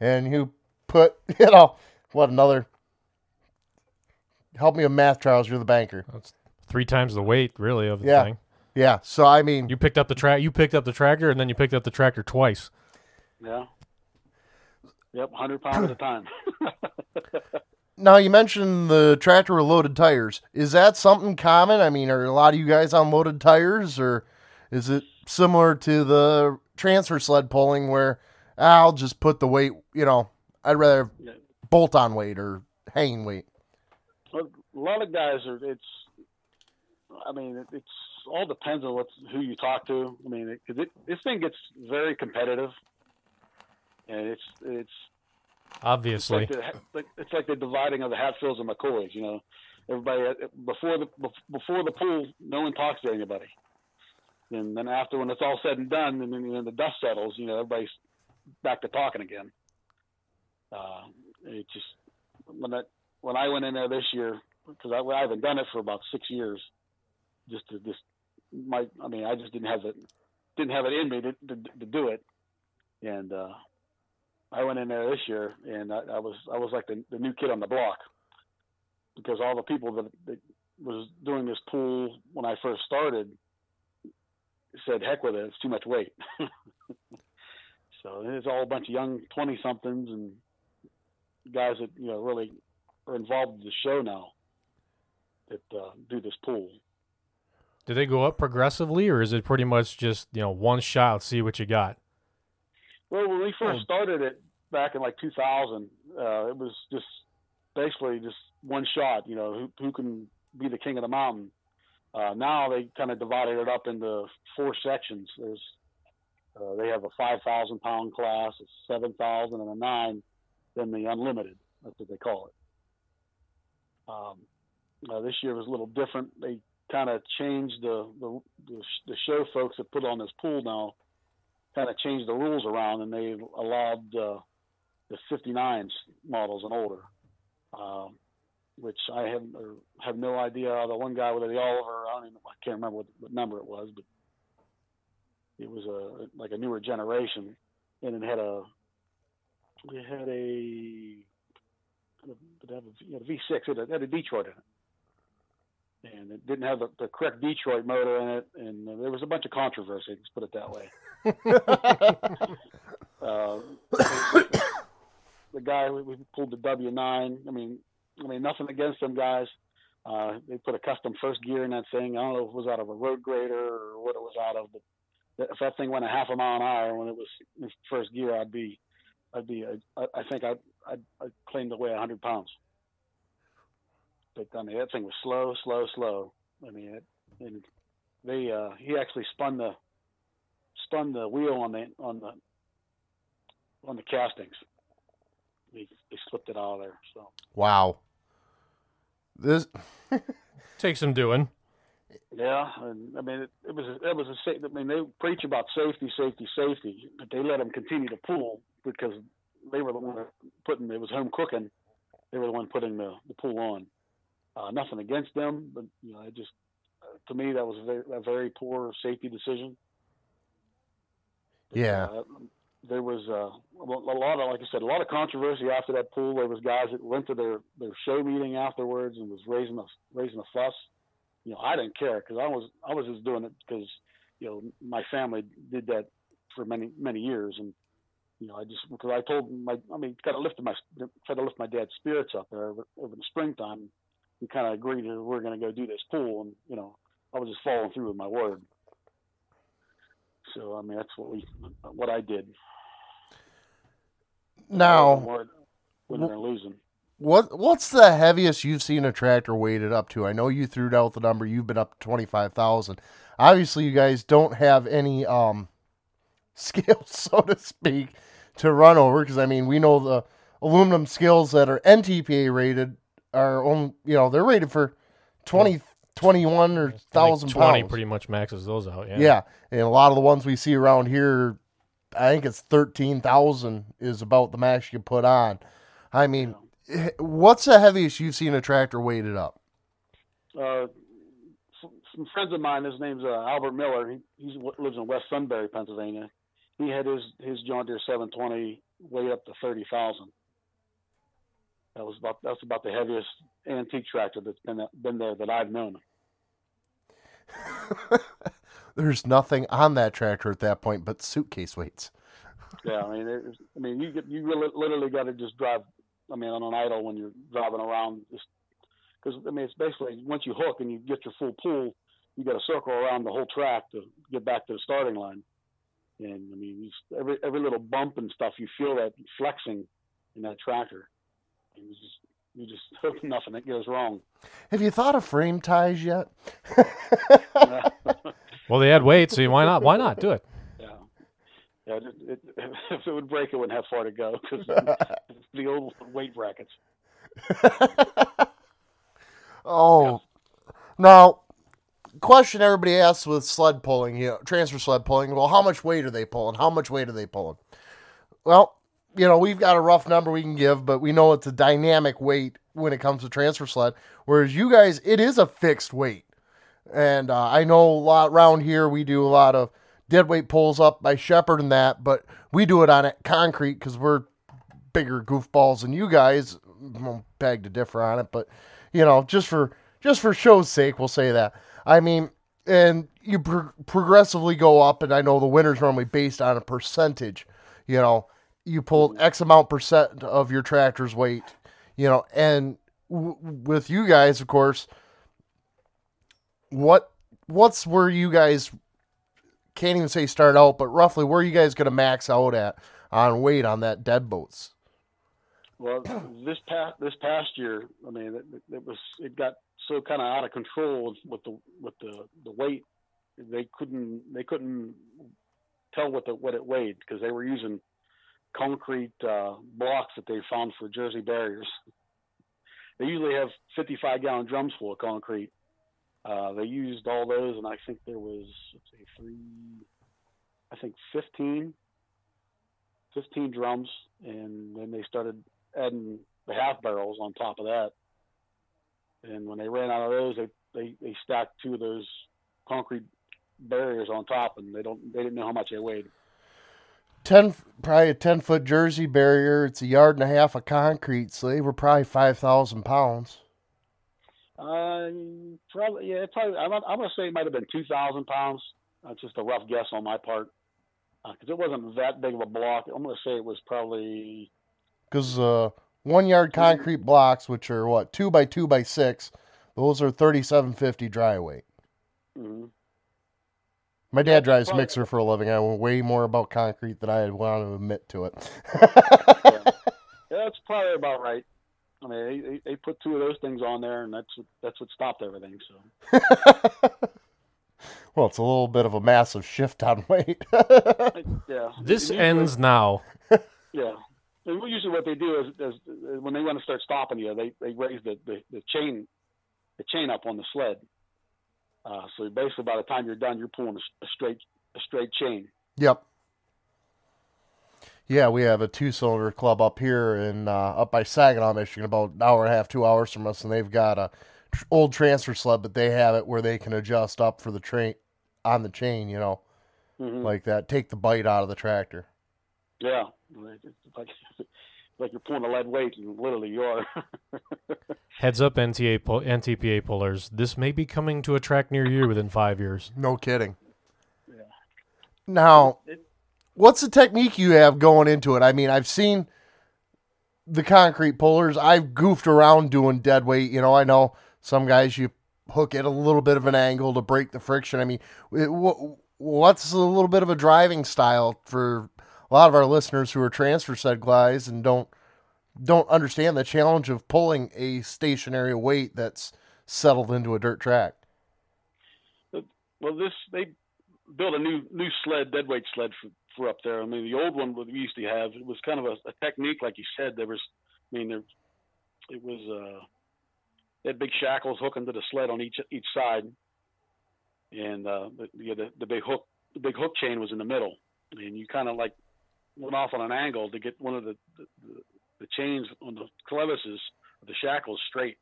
and you put you know what another. Help me with math, Charles. You're the banker. That's three times the weight, really, of the Yeah. thing. Yeah. So I mean, You picked up the track. You picked up the tractor, and then you picked up the tractor twice. yeah. Yep, hundred pounds at a time. now you mentioned the tractor with loaded tires. Is that something common? I mean, are a lot of you guys on loaded tires, or is it similar to the transfer sled pulling where ah, I'll just put the weight? You know, I'd rather Yeah. bolt on weight or hanging weight. Well, a lot of guys are. It's. I mean, it's all depends on what's who you talk to. I mean, it, it, this thing gets very competitive, and it's it's Obviously. It's like, the, it's like the dividing of the Hatfields and McCoys. You know, everybody before the before the pool, no one talks to anybody, and then after when it's all said and done, and then you know, the dust settles, you know, everybody's back to talking again. Uh, it just when that when I went in there this year because I, I haven't done it for about six years, just to just my I mean I just didn't have it didn't have it in me to to, to do it, and uh, I went in there this year and I, I was I was like the, the new kid on the block because all the people that, that was doing this pool when I first started said, "Heck with it, it's too much weight." so it's all a bunch of young twenty somethings and guys that you know really are involved in the show now that uh, do this pool. Do they go up progressively, or is it pretty much just you know one shot, see what you got? Well, when we first started it back in like 2000, uh, it was just basically just one shot. You know, who who can be the king of the mountain? Uh, now they kind of divided it up into four sections. There's uh, they have a 5,000 pound class, a 7,000, and a nine. Then the unlimited. That's what they call it. Um, uh, this year was a little different. They kind of changed the, the the the show folks that put on this pool now kind of changed the rules around and they allowed uh, the 59s models and older, um, which I have have no idea. The one guy with the Oliver, I don't even, I can't remember what, what number it was, but it was a like a newer generation, and it had a it had a it had a, a V6, it had a Detroit in it and it didn't have the, the, correct Detroit motor in it, and there was a bunch of controversy. Let's put it that way. uh, the guy we pulled the W9. I mean, I mean nothing against them guys. Uh, they put a custom first gear in that thing. I don't know if it was out of a road grader or what it was out of, but if that thing went a half a mile an hour when it was in first gear, I'd be, I'd be, I, I think I'd, I'd, I'd claim to weigh 100 pounds but I mean that thing was slow, slow, slow. I mean, it, and they uh, he actually spun the spun the wheel on the on the on the castings. He, he slipped it out of there. So wow, this takes some doing. Yeah, and I mean it, it was it was a I mean they preach about safety, safety, safety, but they let them continue to pull because they were the one putting it was home cooking. They were the one putting the the pool on. Uh, nothing against them, but you know, I just uh, to me that was a very, a very poor safety decision. Yeah. Uh, there was uh, a lot of, like I said, a lot of controversy after that pool. There was guys that went to their, their show meeting afterwards and was raising a raising a fuss. You know, I didn't care because I was I was just doing it because you know my family did that for many many years, and you know I just because I told my I mean kind of lifted my tried to lift my dad's spirits up there over, over the springtime we kind of agreed that we are going to go do this pool, and you know, I was just following through with my word. So I mean, that's what we, what I did. Now, winning or losing. What what's the heaviest you've seen a tractor weighted up to? I know you threw out the number. You've been up to twenty five thousand. Obviously, you guys don't have any um scales, so to speak, to run over. Because I mean, we know the aluminum scales that are NTPA rated are only you know they're rated for 20 21 or 1000 like 20 pounds. pretty much maxes those out yeah yeah and a lot of the ones we see around here i think it's 13000 is about the max you put on. I mean what's the heaviest you've seen a tractor weighted up? Uh, some friends of mine his name's uh, albert miller. He he's, lives in west sunbury pennsylvania. He had his his john deere 720 weighed up to 30000 that was about that's about the heaviest antique tractor that's been been there that I've known. There's nothing on that tractor at that point but suitcase weights. yeah, I mean, it, I mean, you get you really, literally got to just drive. I mean, on an idle when you're driving around, just because I mean, it's basically once you hook and you get your full pull, you got to circle around the whole track to get back to the starting line. And I mean, every every little bump and stuff, you feel that flexing in that tractor. It was just you just hope nothing that goes wrong. Have you thought of frame ties yet? Well, they had weight, so why not? Why not do it? Yeah, yeah. It, it, if it would break, it wouldn't have far to go because the old weight brackets. Oh, now, question everybody asks with sled pulling, you know, transfer sled pulling. Well, how much weight are they pulling? How much weight are they pulling? Well, you know, we've got a rough number we can give, but we know it's a dynamic weight when it comes to transfer sled. Whereas you guys, it is a fixed weight. And uh, I know a lot around here, we do a lot of dead weight pulls up by Shepherd and that, but we do it on it concrete because we're bigger goofballs than you guys. Won't beg to differ on it, but you know, just for just for show's sake, we'll say that. I mean, and you pro- progressively go up, and I know the winner's normally based on a percentage. You know, you pull X amount percent of your tractor's weight. You know, and w- with you guys, of course, what what's where you guys can't even say start out, but roughly where are you guys going to max out at on weight on that dead boats? Well, this past this past year, I mean, it, it was it got so kind of out of control with, the with the the weight. They couldn't they couldn't tell what the what it weighed because they were using concrete uh, blocks that they found for Jersey barriers. They usually have 55 gallon drums full of concrete. Uh, they used all those, and I think there was let's say three, I think 15, 15 drums, and then they started adding the half barrels on top of that. And when they ran out of those, they, they, they stacked two of those concrete barriers on top, and they don't they didn't know how much they weighed. ten probably a ten foot jersey barrier. It's a yard and a half of concrete, so they were probably five thousand pounds. Uh, probably yeah, probably. I'm, I'm gonna say it might have been two thousand pounds. That's just a rough guess on my part, because it wasn't that big of a block. I'm gonna say it was probably Because uh, one yard concrete blocks, which are what two by two by six, those are thirty seven fifty dry weight. mhm. My dad drives probably- mixer for a living. I know way more about concrete than I want to admit to it. yeah, that's probably about right. I mean, they, they, they put two of those things on there, and that's what, that's what stopped everything. So well, it's a little bit of a massive shift on weight. yeah, This And usually- ends now. Yeah. And usually what they do is, is, is when they want to start stopping you, they, they raise the, the, the chain the chain up on the sled. Uh, so basically, by the time you're done, you're pulling a, s- a straight a straight chain. Yep. Yeah, we have a two-cylinder club up here in uh, up by Saginaw, Michigan, about an hour and a half, two hours from us, and they've got a tr- old transfer sled, but they have it where they can adjust up for the train on the chain, you know, Mhm. like that. Take the bite out of the tractor. Yeah, it's like like you're pulling a lead weight, and literally you are. Heads up, NTA pull- NTPA pullers. This may be coming to a track near you within five years. No kidding. Yeah. Now, what's the technique you have going into it? I mean, I've seen the concrete pullers. I've goofed around doing dead weight. You know, I know some guys you hook at a little bit of an angle to break the friction. I mean, it, wh- what's a little bit of a driving style for a lot of our listeners who are transfer set guys and don't don't understand the challenge of pulling a stationary weight that's settled into a dirt track. well, this they built a new new sled, deadweight sled for, for up there. I mean, the old one we used to have it was kind of a, a technique, like you said. There was, I mean, there it was uh, they had big shackles hooking to the sled on each each side, and uh, the, the the the big hook the big hook chain was in the middle, and you kind of like went off on an angle to get one of the, the, the chains on the clevises of the shackles straight,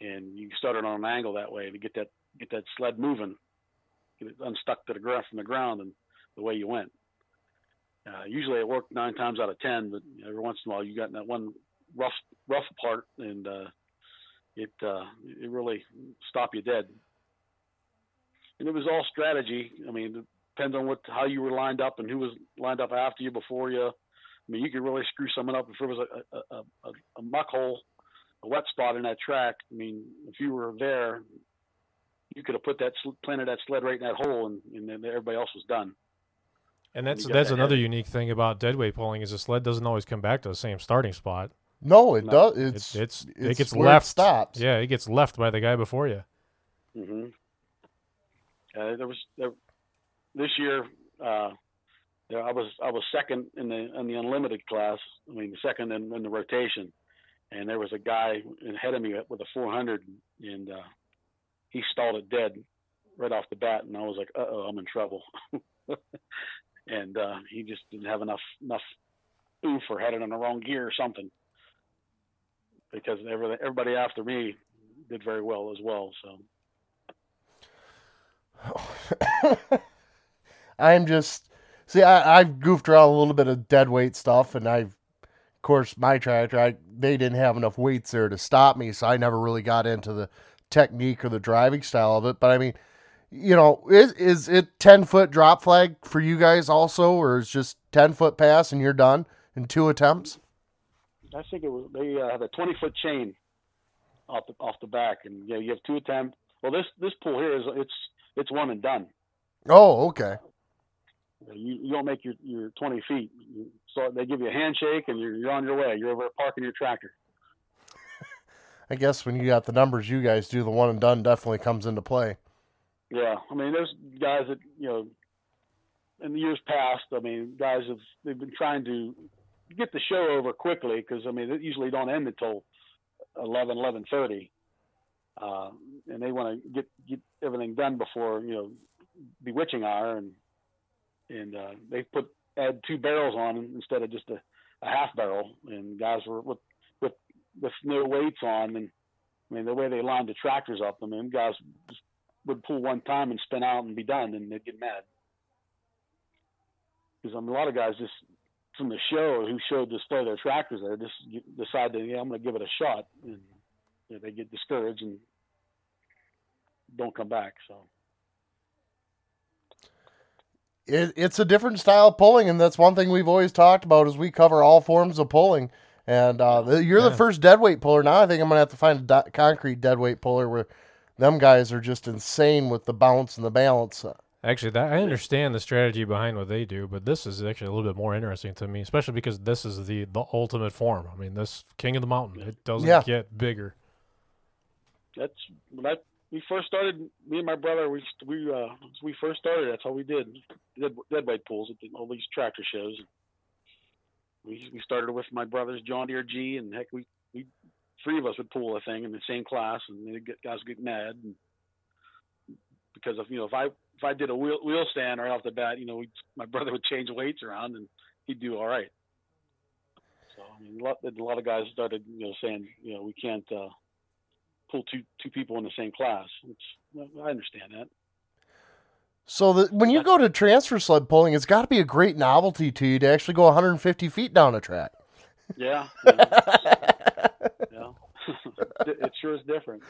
and you started on an angle that way to get that get that sled moving, get it unstuck to the ground from the ground, and the way you went. Uh, usually it worked nine times out of ten, but every once in a while you got that one rough rough part, and uh, it uh, it really stopped you dead. And it was all strategy. I mean, it depends on what how you were lined up and who was lined up after you before you. I mean, you could really screw someone up if there was a a, a, a, muck hole, a wet spot in that track. I mean, if you were there, you could have put that planted that sled right in that hole, and, and then everybody else was done. And that's You that's that another heavy. unique thing about deadweight pulling is the sled doesn't always come back to the same starting spot. No, it No. does. It- It's it's, it gets where left. It stops. Yeah, it gets left by the guy before you. hmm Uh, there was there, this year. Uh, there, I was I was second in the in the unlimited class. I mean, second in, in the rotation, and there was a guy ahead of me with a 400, and uh, he stalled it dead right off the bat, and I was like, "Uh oh, I'm in trouble." and uh, he just didn't have enough enough oof or had it in the wrong gear or something. Because everybody, after me did very well as well. So. I'm just see. I, I've goofed around a little bit of dead weight stuff, and I've, of course, my tractor. I they didn't have enough weights there to stop me, so I never really got into the technique or the driving style of it. But I mean, you know, is is it ten foot drop flag for you guys also, or is just ten foot pass and you're done in two attempts? I think it was they uh, have a 20 foot chain off the off the back, and you know you have two attempts. Well, this this pool here is it's it's one and done. Oh, okay. You, you don't make your, your 20 feet. So they give you a handshake, and you're you're on your way. You're over parking your tractor. I guess when you got the numbers you guys do, the one and done definitely comes into play. Yeah, I mean, there's guys that you know, in the years past. I mean, guys have they've been trying to get the show over quickly because I mean, it usually don't end until 11, 11:30, uh, and they want to get get everything done before you know bewitching hour, and and uh, they put add two barrels on instead of just a, a half barrel, and guys were with with with no weights on, and I mean the way they lined the tractors up, I mean guys just would pull one time and spin out and be done, and they'd get mad. Because I mean, a lot of guys just from the show who showed display their tractors there just decide that yeah I'm going to give it a shot, and you know, they get discouraged and don't come back. So it, it's a different style of pulling, and that's one thing we've always talked about is we cover all forms of pulling. And uh, the- you're the Yeah. first deadweight puller. Now I think I'm gonna have to find a do- concrete deadweight puller where them guys are just insane with the bounce and the balance. Actually, that I understand the strategy behind what they do, but this is actually a little bit more interesting to me, especially because this is the the ultimate form. I mean, this King of the Mountain. It doesn't Yeah. get bigger. that's when I we first started. Me and my brother, we we uh, we first started. That's how we did dead, deadweight pools at the, all these tractor shows. We we started with my brother's John Deere G, and heck, we we three of us would pull a thing in the same class, and the guys would get mad and because of you know if I if I did a wheel wheel stand right off the bat, you know, we, my brother would change weights around and he'd do all right. So I mean, a lot, a lot of guys started you know saying you know we can't. Uh, pull two two people in the same class. It's, I understand that. So the, when you go to transfer sled pulling, it's got to be a great novelty to you to actually go 150 feet down a track. Yeah. Yeah. It sure is different.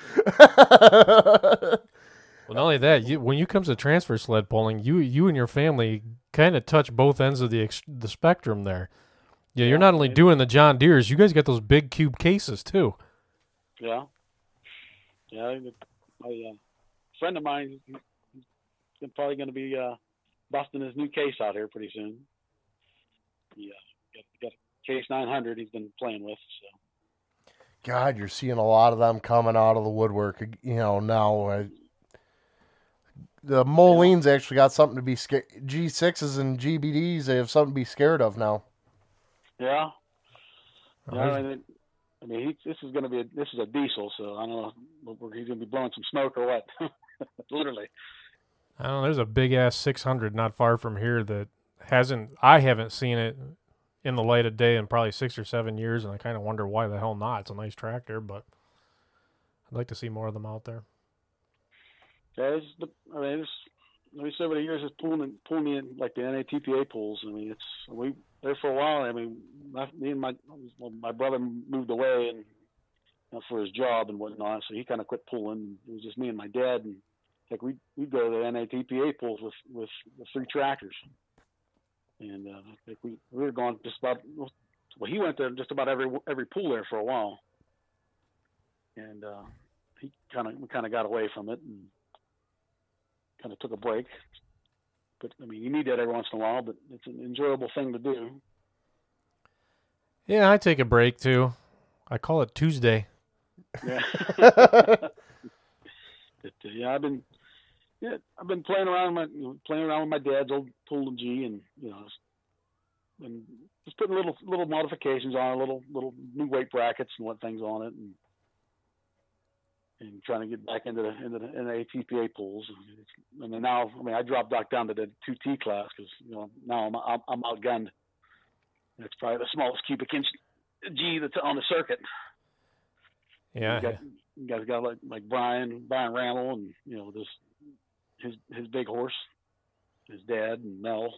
Well, not only that, you, when you comes to transfer sled pulling, you you and your family kind of touch both ends of the ex- the spectrum there. Yeah, you're not only doing the John Deere's, you guys got those big cube cases too. Yeah. Yeah. My uh, friend of mine, he's probably going to be uh, busting his new case out here pretty soon. Yeah. Got, got a case 900 he's been playing with. So. God, you're seeing a lot of them coming out of the woodwork. You know now. I, the Molines actually got something to be scared. G6s and GBDs, they have something to be scared of now. Yeah. Yeah, I mean, I mean, he, this is going to be a, this is a diesel, so I don't know whether he's going to be blowing some smoke or what. Literally. I don't know. There's a big ass 600 not far from here that hasn't. I haven't seen it in the light of day in probably six or seven years, and I kind of wonder why the hell not. It's a nice tractor, but I'd like to see more of them out there. Yeah, it's the, I mean, it's I mean, over the years, it's pulling pulling me in like the NATPA pulls. I mean, it's we there for a while. I mean, me and my well, my brother moved away and you know, for his job and whatnot, so he kind of quit pulling. It was just me and my dad, and like we we go to the NATPA pulls with with the three tractors, and uh, like we we were going just about well, he went there just about every every pool there for a while, and uh, he kind of we kind of got away from it and kind of took a break. But I mean, you need that every once in a while. But it's an enjoyable thing to do. Yeah, I take a break too. I call it Tuesday. Yeah. but, uh, yeah, I've been yeah, I've been playing around with my you know, playing around with my dad's old Pool and G, and you know, and just putting little little modifications on it, little little new weight brackets and what things on it, and and trying to get back into the into the, in the ATPA pools. And then now, I mean, I dropped back down to the two T class because you know now I'm I'm, I'm outgunned. It's probably the smallest cubic inch G that's on the circuit. Yeah. You, got, you guys got like like Brian Brian Randall and you know this his his big horse, his dad and Mel.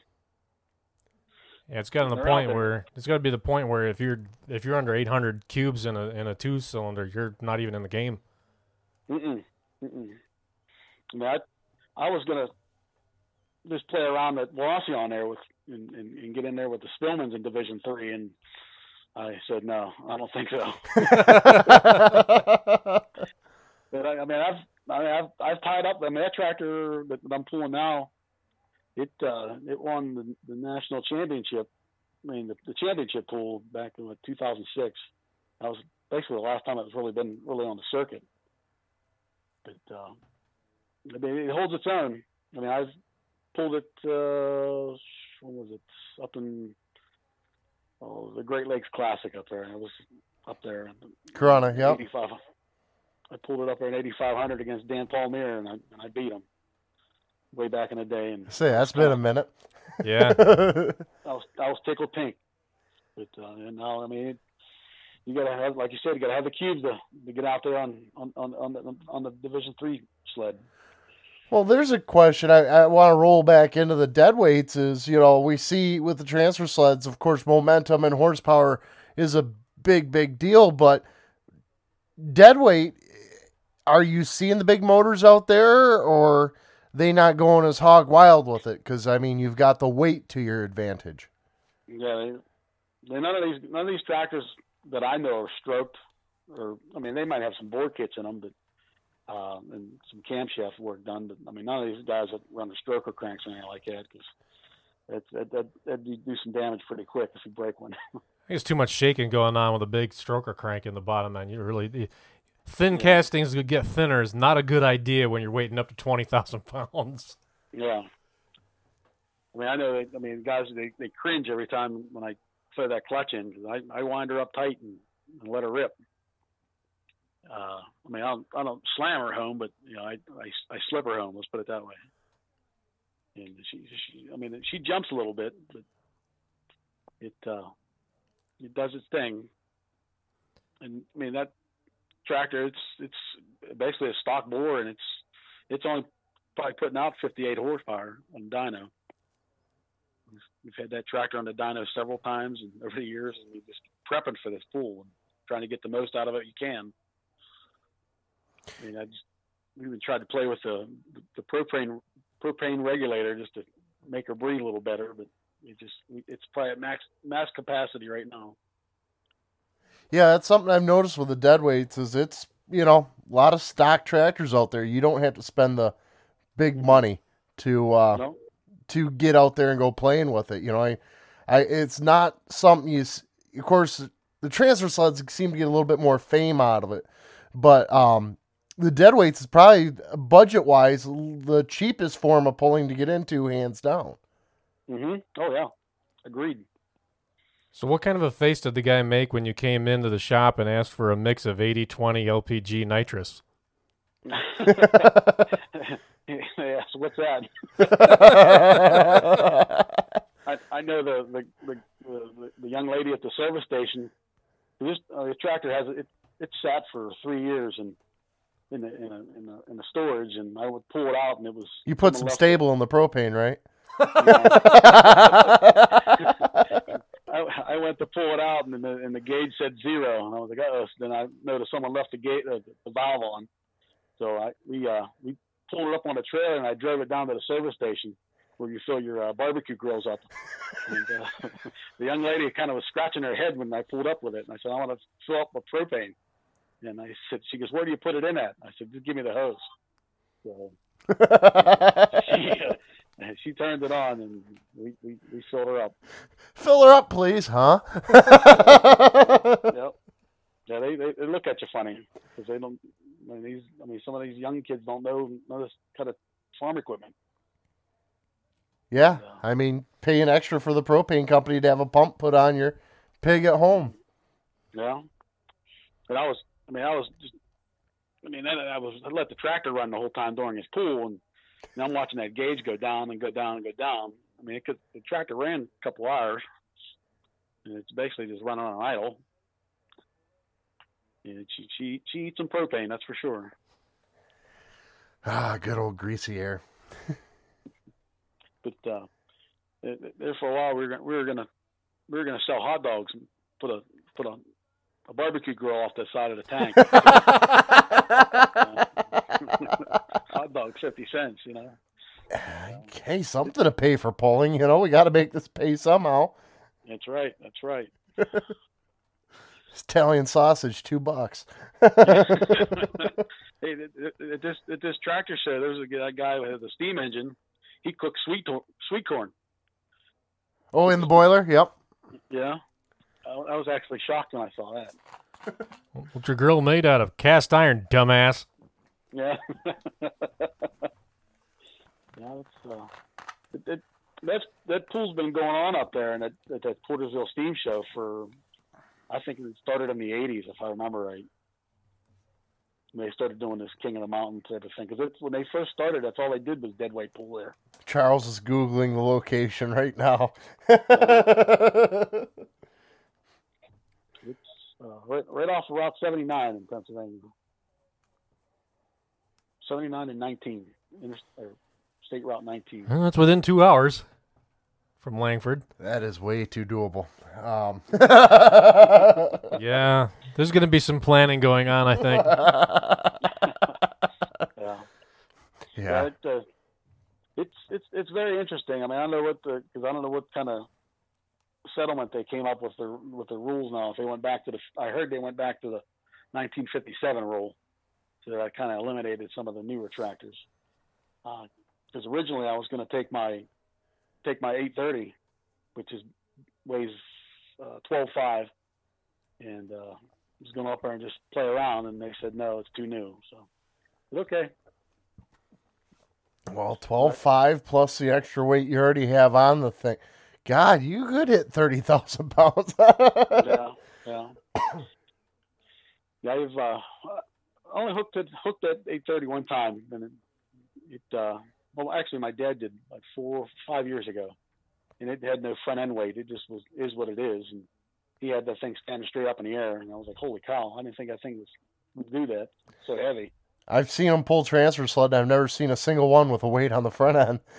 Yeah, it's gotten to the point where it's got to be the point where if you're if you're under 800 cubes in a in a two cylinder, you're not even in the game. Mm-mm. Mm-mm. I mean, I, I was gonna just play around at on there with and, and, and get in there with the Spillmans in Division Three, and I said no, I don't think so. but I, I mean, I've I mean, I've I've tied up. I mean, that tractor that, that I'm pulling now, it uh, it won the, the national championship. I mean, the, the championship pool back in like 2006. That was basically the last time it's really been really on the circuit. But uh, I mean, it holds its own. I mean, I've pulled it. Uh, when was it? Up in oh, the Great Lakes Classic up there. I was up there. in Corona. 85. I pulled it up there in 8500 against Dan Palmier, and I, and I beat him way back in the day. And Say that's been a minute. Yeah. I was I was tickled pink. But uh, and now I mean, you gotta have like you said, you gotta have the cubes to, to get out there on on on on the, on the Division Three sled. Well, there's a question I, I want to roll back into the dead weights. Is you know we see with the transfer sleds, of course, momentum and horsepower is a big big deal, but dead weight, are you seeing the big motors out there, or they not going as hog wild with it? Because I mean, you've got the weight to your advantage. Yeah, they, they, none of these none of these tractors that I know are stroked, or I mean, they might have some bore kits in them, but uh, and some camshaft work done. But I mean, none of these guys that run the stroker cranks or anything like that because that that that that'd do some damage pretty quick if you break one. I think it's too much shaking going on with a big stroker crank in the bottom, man. You really thin castings would get thinner is not a good idea when you're weighting up to twenty thousand pounds. Yeah. I mean, I know. They, I mean, guys, they they cringe every time when I throw that clutch in because I I wind her up tight and, and let her rip. Uh, I mean, I don't, I don't slam her home, but you know, I, I I slip her home. Let's put it that way. And she, she I mean, she jumps a little bit, but it uh, it does its thing. And I mean that tractor, it's it's basically a stock bore, and it's it's only probably putting out 58 horsepower on dyno. We've, had that tractor on the dyno several times and over the years, and we're just prepping for this pool and trying to get the most out of it you can. I mean, I just we even tried to play with the the propane propane regulator just to make her breathe a little better, but it just it's probably at max max capacity right now. Yeah, that's something I've noticed with the dead weights is it's you know a lot of stock tractors out there. You don't have to spend the big money to uh, No? to get out there and go playing with it. You know, I, I it's not something you. Of course, the transfer sleds seem to get a little bit more fame out of it, but um, the dead weights is probably budget wise the cheapest form of pulling to get into, hands down. hmm Oh yeah, agreed. So, what kind of a face did the guy make when you came into the shop and asked for a mix of 80 20 LPG nitrous? yes, what's that? I, I know the the, the the the young lady at the service station. This uh, the tractor has it. It sat for three years and in the in a, in the in the storage, and I would pull it out, and it was You put some stable in the propane, right? I, I went to pull it out, and the and the gauge said zero, and I was like, oh. So then I noticed someone left the gate uh, the valve on, so I we uh we pulled it up on a trailer, and I drove it down to the service station where you fill your uh, barbecue grills up. and uh, the young lady kind of was scratching her head when I pulled up with it, and I said, I want to fill up with propane. And I said, she goes, where do you put it in at? I said, just give me the hose. So she, uh, she turned it on, and we, we, we filled her up. Fill her up, please, huh? yep. Yeah, they, they, they look at you funny because they don't. I mean, these. I mean, some of these young kids don't know know this kind of farm equipment. Yeah, I mean, paying extra for the propane company to have a pump put on your pig at home. Yeah. And I was. I mean, I was just. I mean, then I was. I let the tractor run the whole time during his pool, and, and I'm watching that gauge go down and go down and go down. I mean, it could, the tractor ran a couple hours, and it's basically just running on idle. And she she she eats some propane, that's for sure. Ah, good old greasy air. But uh, there for a while, we were gonna, we were gonna we were gonna sell hot dogs and put a put a, a barbecue grill off the side of the tank. hot dog fifty cents, you know. Hey, something to pay for pulling. You know, we got to make this pay somehow. That's right. That's right. Italian sausage, two bucks. hey, at, at- at this at this tractor show, there's a guy- a guy with a steam engine. He cooks sweet sweet corn. oh, in the boiler. Yep. Yeah, I, I was actually shocked when I saw that. What's your grill made out of? Cast iron, dumbass. Yeah. yeah, it's, uh, it, it, that's that pool's been going on up there, and at, at that Portersville Steam Show for, I think it started in the '80s, if I remember right. When they started doing this King of the Mountain type of thing, because when they first started, that's all they did was dead weight pool there. Charles is googling the location right now. It's uh, right, right off of Route 79 in Pennsylvania. 79 and 19, inter- State Route 19. Well, that's within two hours from Langford. that is way too doable. Um, Yeah, there's going to be some planning going on, I think. Yeah. yeah. It, uh, it's it's it's very interesting. I mean, I don't know what the because I don't know what kind of settlement they came up with the with the rules now. If they went back to the, I heard they went back to the 1957 rule, so that I kind of eliminated some of the newer tractors. Because originally I was going to take my take my 830, which is weighs uh, 12.5, and uh, was going to up there and just play around, and they said no, it's too new. So, but okay. Well, twelve five plus the extra weight you already have on the thing. God, you could hit thirty thousand pounds. yeah, yeah. Yeah, I've uh, only hooked it hooked at eight thirty one time, and it, it uh, well, actually, my dad did like four five years ago, and it had no front end weight. It just was is what it is, and he had the thing standing straight up in the air, and I was like, holy cow! I didn't think that thing was would do that. It's so heavy. I've seen them pull transfer sled. and I've never seen a single one with a weight on the front end.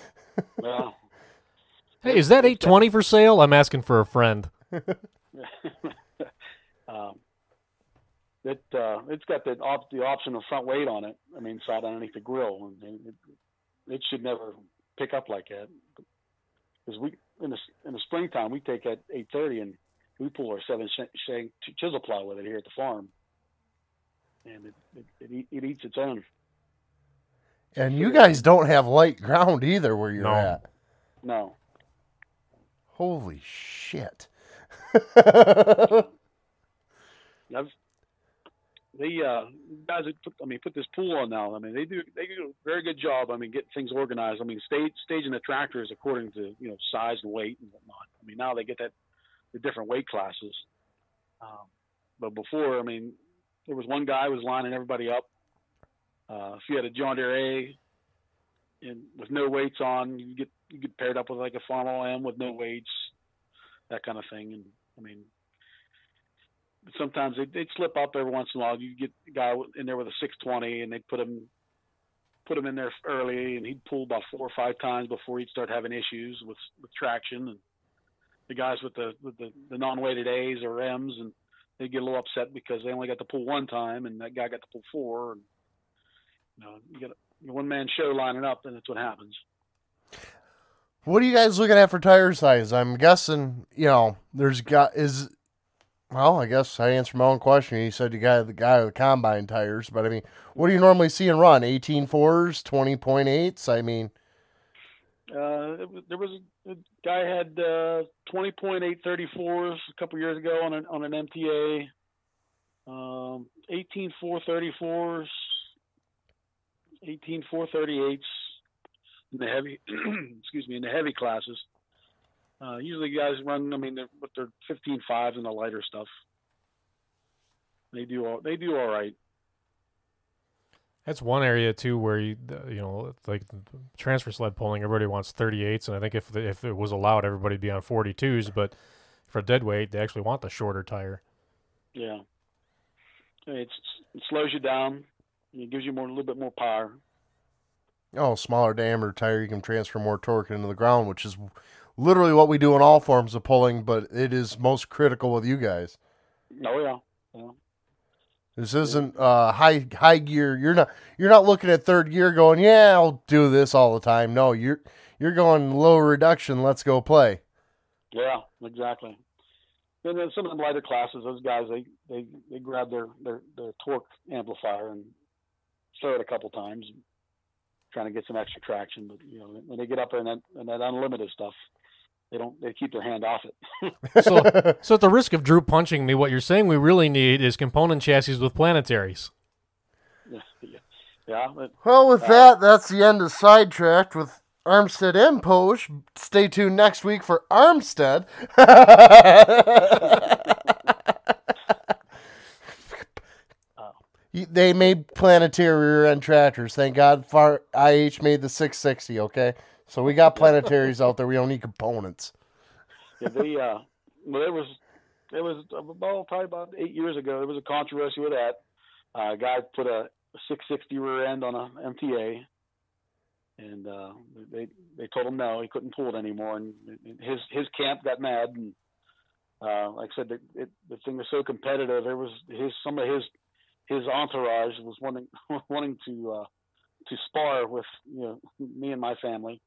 Yeah. Hey, is that 820 for sale? I'm asking for a friend. um, it uh, it's got the op- the option of front weight on it. I mean, side underneath the grill, and it, it should never pick up like that. Because we in the in the springtime we take at eight thirty and we pull our seven sh- shank chisel plow with it here at the farm, and it it, it, eat, it eats its own. And you guys don't have light ground either where you're No. at. No, Holy shit. I've the uh, guys that put, I mean put this pool on now. I mean they do they do a very good job. I mean getting things organized. I mean stage staging the tractors according to you know size and weight and whatnot. I mean now they get that the different weight classes. Um, but before, I mean, there was one guy was lining everybody up. Uh, if you had a John Deere A and with no weights on, you get you get paired up with like a Farmall M with no weights, that kind of thing. And I mean, sometimes they'd, they'd slip up every once in a while. You get a guy in there with a 620, and they'd put him put him in there early, and he'd pull about four or five times before he'd start having issues with with traction. And the guys with the with the, the non-weighted A's or M's, and they get a little upset because they only got to pull one time, and that guy got to pull four. And you know, you got a one man show lining up, and that's what happens. What are you guys looking at for tire size? I'm guessing, you know, there's got is well, I guess I answered my own question. You said you got the guy with the combine tires, but I mean, what do you normally see and run? 18 fours, 20.8s? I mean, Uh, there was a guy had uh, 20.834s a couple years ago on an on an MTA. Um, 18 434s, 18 438s in the heavy, excuse me, in the heavy classes. Uh, usually guys run, I mean, they're, with their 15 fives and the lighter stuff. They do all, they do all right. That's one area too where you you know like transfer sled pulling, everybody wants 38s, and I think if the, if it was allowed, everybody'd be on 42s. But for dead weight, they actually want the shorter tire. Yeah, it's it slows you down. It gives you more a little bit more power. Oh, smaller diameter tire, you can transfer more torque into the ground, which is literally what we do in all forms of pulling, but it is most critical with you guys. Oh yeah, yeah. This isn't uh, high high gear. You're not you're not looking at third gear going, yeah, I'll do this all the time. No, you're you're going low reduction. Let's go play. Yeah, exactly. And then some of the lighter classes, those guys they they, they grab their, their their torque amplifier and throw it a couple times, trying to get some extra traction. But you know, when they get up there in that in that unlimited stuff, they don't they keep their hand off it. so, so at the risk of Drew punching me, what you're saying we really need is component chassis with planetaries. yeah, yeah. yeah but, Well, with uh, that, that's the end of sidetracked with Armstead and Poge. Stay tuned next week for Armstead. They made planetary rear end tractors. Thank God Far IH made the 660, okay? So we got planetaries out there. We don't need components. yeah, uh, well, there was it was about probably about eight years ago. There was a controversy with that. Uh, a guy put a 660 rear end on a MTA, and uh, they they told him no, he couldn't pull it anymore, and his his camp got mad. And uh, like I said, the, it, the thing was so competitive. There was his some of his his entourage was wanting wanting to uh, to spar with you know me and my family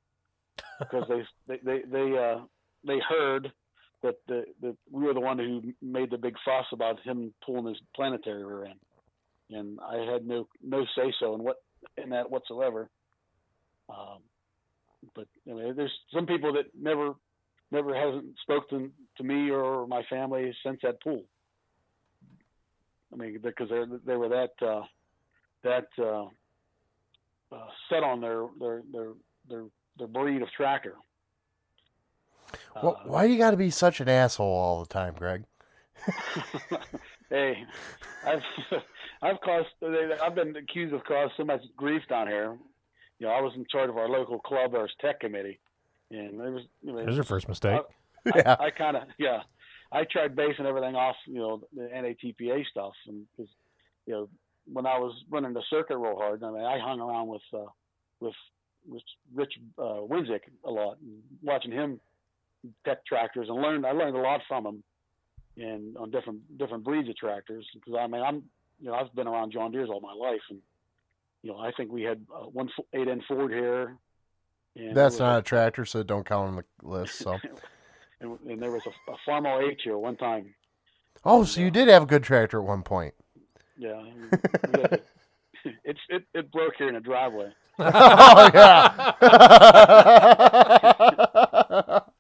because they they they they, uh, they heard that the that we were the one who made the big fuss about him pulling his planetary rear end, and I had no no say so in what in that whatsoever. Um, but there's some people that never never hasn't spoken to me or my family since that pool. I mean, because they they were that uh, that uh, uh, set on their their their their their breed of tractor. Wh- Why you got to be such an asshole all the time, Greg? hey, I've I've caused I've been accused of causing so much grief down here. You know, I was in charge of our local club, our tech committee, and it was. You know, There's your first mistake. I, Yeah. I, I kind of yeah. I tried basing everything off you know the NATPA stuff, and because you know when I was running the circuit real hard, I mean I hung around with uh, with with Rich uh, Winzik a lot, watching him tech tractors, and learned I learned a lot from him, and on different different breeds of tractors. Because I mean I'm you know I've been around John Deere's all my life, and you know I think we had uh, one eight N Ford here. And That's was not a tractor, so don't count on the list. So, and, and there was a, a Farmall H here one time. oh, so you did have a good tractor at one point. Yeah, we had it's it, it broke here in the driveway. oh yeah.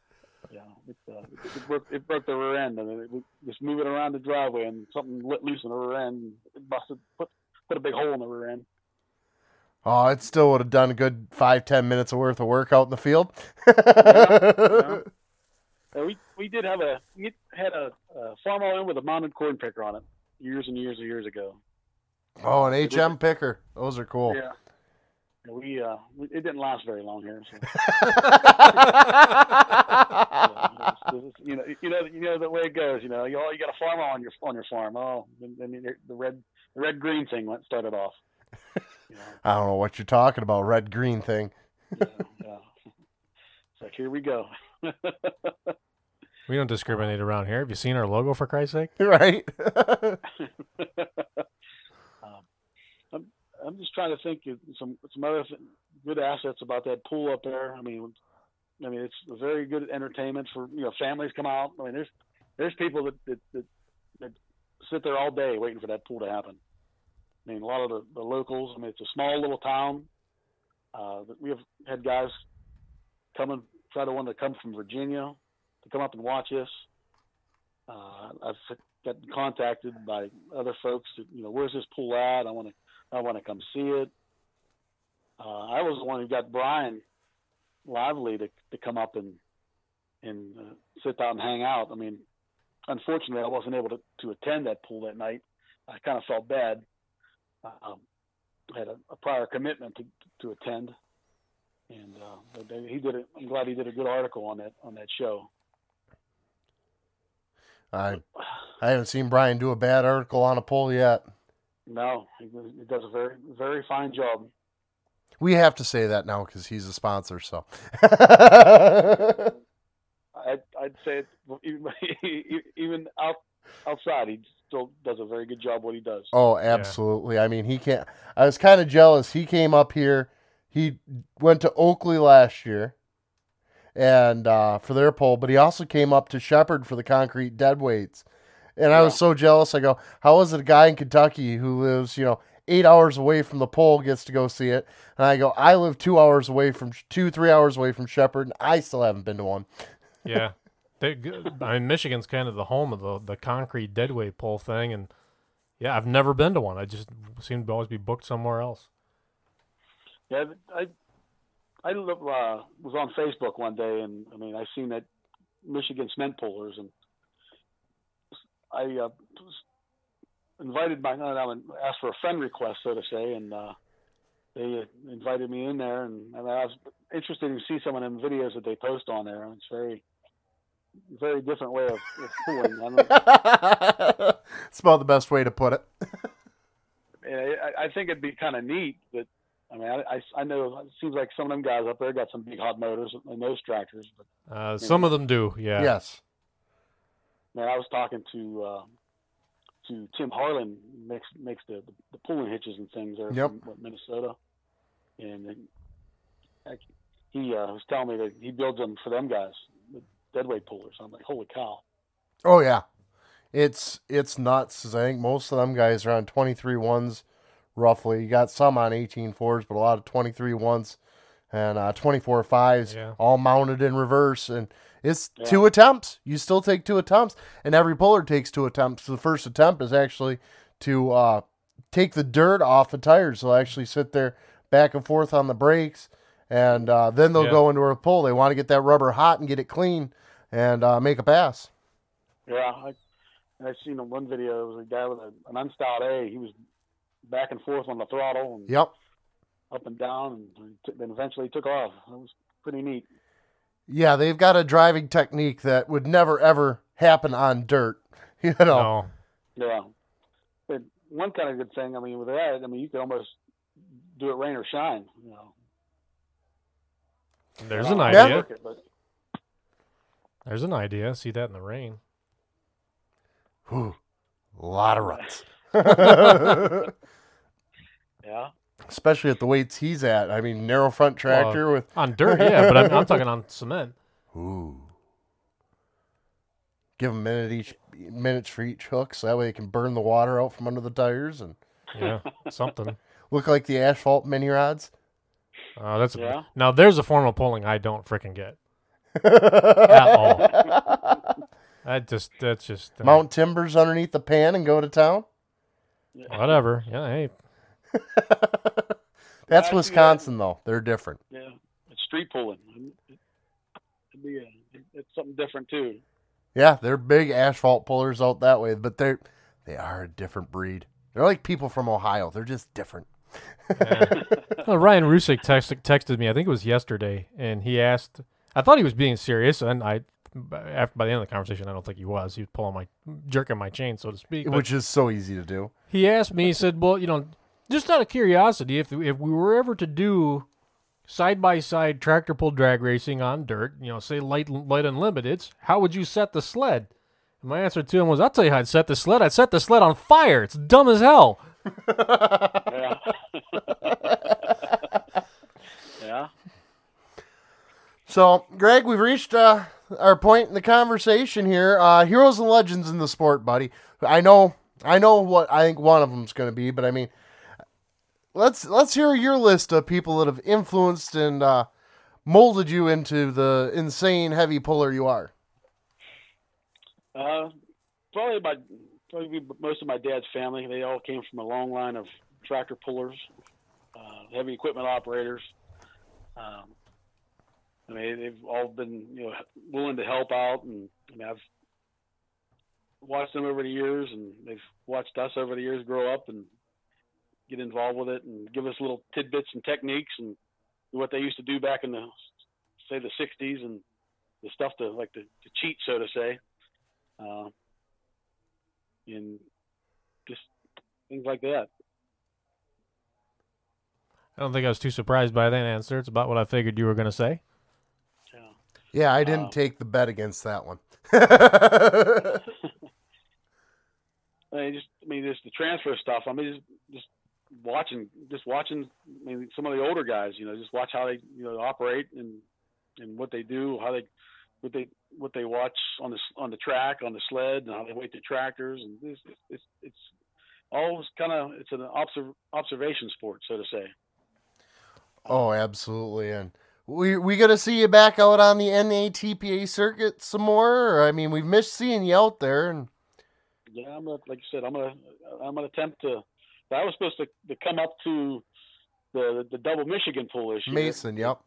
Yeah, it, uh, it, broke, it broke the rear end, and it was just moving around the driveway, and something lit loose in the rear end. And it busted, put put a big hole in the rear end. oh, it still would have done a good five ten minutes of worth of work out in the field. Yeah. Uh, we we did have a we had a, a Farmall M with a mounted corn picker on it years and years and years ago. Oh, an HM picker. Those are cool. Yeah. Yeah, We uh, we, it didn't last very long here. So. Yeah, it's- it's- you know, you know, you know the way it goes. You know, you, oh, you got a farm on your on your farm. Oh, then, then the red the red green thing went started off. You know, I don't know what you're talking about. Red green thing. yeah, yeah. It's like here we go. We don't discriminate around here. Have you seen our logo for Christ's sake? right? I'm just trying to think of some some other th- good assets about that pool up there. I mean, I mean it's a very good entertainment for you know families come out. I mean, there's there's people that that, that, that sit there all day waiting for that pool to happen. I mean, a lot of the, the locals. I mean, it's a small little town. Uh, we have had guys come and try to want to come from Virginia to come up and watch us. Uh, I've gotten contacted by other folks. That, you know, where's this pool at? I want to I want to come see it. Uh, I was the one who got Brian Lively to to come up and and uh, sit down and hang out. I mean, unfortunately, I wasn't able to to attend that pool that night. I kind of felt bad. Um, I had a, a prior commitment to to attend, and uh, they- he did it. I'm glad he did a good article on that on that show. I I haven't seen Brian do a bad article on a poll yet. No, he, he does a very very fine job. We have to say that now because he's a sponsor. So I'd, I'd say it, even, even out, outside, he still does a very good job what he does. Oh, absolutely. I mean, he can't. I was kind of jealous. He came up here. He went to Oakley last year, and uh, for their poll, but he also came up to Shepherd for the concrete dead weights. And I was so jealous. I go, how is it a guy in Kentucky who lives, you know, eight hours away from the pole gets to go see it? And I go, I live two hours away from two, three hours away from Shepherd, and I still haven't been to one. yeah. They, I mean, Michigan's kind of the home of the the concrete deadweight pole thing, and yeah, I've never been to one. I just seem to always be booked somewhere else. Yeah, I I uh, was on Facebook one day, and I mean, I seen that Michigan cement pullers, and I uh, was invited my no, no, asked for a friend request, so to say, and uh, they uh, invited me in there, and I, I was interested to see some of them videos that they post on there. It's very very different way of, of pulling. I, mean, It's about the best way to put it. I, I think it'd be kind of neat, but I mean, I, I, I know it seems like some of them guys up there got some big hot motors and those tractors, but Uh, some of them do, yeah. Yes. Man, I was talking to uh, to Tim Harlan makes makes the, the pulling hitches and things there Yep. from what, Minnesota, and like, he uh, was telling me that he builds them for them guys, the deadweight pullers. I'm like, holy cow! Oh yeah, it's it's nuts. I think most of them guys are on 23 ones, roughly. You got some on 18 fours, but a lot of 23 ones and uh, 24 fives, Yeah. all mounted in reverse. And it's two attempts. You still take two attempts, and every puller takes two attempts. The first attempt is actually to uh, take the dirt off the tires. They'll actually sit there back and forth on the brakes, and uh, then they'll Yeah. go into a pull. They want to get that rubber hot and get it clean and uh, make a pass. Yeah, I I seen in one video it was a guy with a, an unstyled A. He was back and forth on the throttle and Yep. Up and down, and t- then eventually took off. It was pretty neat. Yeah, they've got a driving technique that would never ever happen on dirt. You know. No. Yeah. But one kind of good thing, I mean, with that, I mean, you could almost do it rain or shine. You know. There's an don't know how to idea. work it, but There's an idea. See that in the rain. Whew, a lot of ruts. yeah. Especially at the weights he's at. I mean, narrow front tractor Well, with on dirt, yeah, but I'm, I'm talking on cement. Ooh. Give them a minute each minutes for each hook, so that way they can burn the water out from under the tires and Yeah, something. look like the asphalt mini rods. Uh, that's Yeah. a, now there's a form of pulling I don't freaking get at all. I just that's just uh, Mount timbers underneath the pan and go to town. whatever. Yeah, hey, That's I see Wisconsin though. They're different. Yeah. It's street pulling. It'd be a, it's something different too. Yeah, they're big asphalt pullers out that way, but they're they are a different breed. They're like people from Ohio. They're just different. Well, Ryan Rusick text, texted me. I think it was yesterday, and he asked. I thought he was being serious, and I, after by the end of the conversation, I don't think he was. He was pulling my, jerking my chain, so to speak. but- Which is so easy to do. he asked me, he said, "Well, you know, just out of curiosity, if if we were ever to do side by side tractor pull drag racing on dirt, you know, say light light unlimiteds, how would you set the sled?" And my answer to him was, "I'll tell you how I'd set the sled. I'd set the sled on fire. It's dumb as hell." Yeah. yeah. So, Greg, we've reached uh, our point in the conversation here. Uh, heroes and legends in the sport, buddy. I know, I know what I think one of them's going to be, but I mean, let's let's hear your list of people that have influenced and uh, molded you into the insane heavy puller you are. Uh, probably my probably most of my dad's family. They all came from a long line of tractor pullers, uh, heavy equipment operators. Um, I mean, they've all been you know willing to help out, and I mean, I've watched them over the years, and they've watched us over the years grow up and get involved with it, and give us little tidbits and techniques and what they used to do back in the say the '60s and the stuff to like to, to cheat, so to say, uh, and just things like that. I don't think I was too surprised by that answer. It's about what I figured you were going to say. Yeah, I didn't Um, take the bet against that one. I mean, just I mean, just the transfer stuff. I mean, just, just watching, just watching. I mean, some of the older guys, you know, just watch how they, you know, operate and and what they do, how they, what they, what they watch on the on the track, on the sled, and how they weight the tractors, and it's it's it's always kind of it's an observ- observation sport, so to say. Oh, absolutely. And we we gonna see you back out on the NATPA circuit some more. Or, I mean, we've missed seeing you out there, and Yeah, I'm gonna, like you said, I'm gonna I'm gonna attempt to. I was supposed to, to come up to the the double Michigan pool year. Mason. Yep.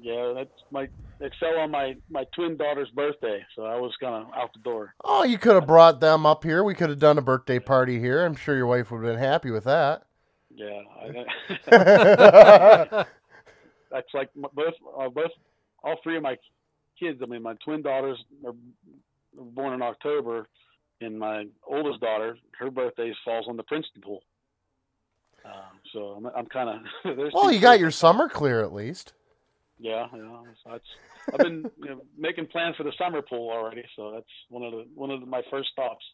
Yeah, that's my it fell on my my twin daughter's birthday, so I was kind of out the door. Oh, you could have brought them up here. We could have done a birthday party here. I'm sure your wife would have been happy with that. Yeah, I, that's like both uh, both all three of my kids. I mean, my twin daughters are born in October, and my oldest daughter, her birthday falls on the Princeton pool. Um, so I'm, I'm kind of. Well, you got your summer clear at least. Yeah, yeah. So that's, I've been you know, making plans for the summer pool already, so that's one of the one of the, my first stops.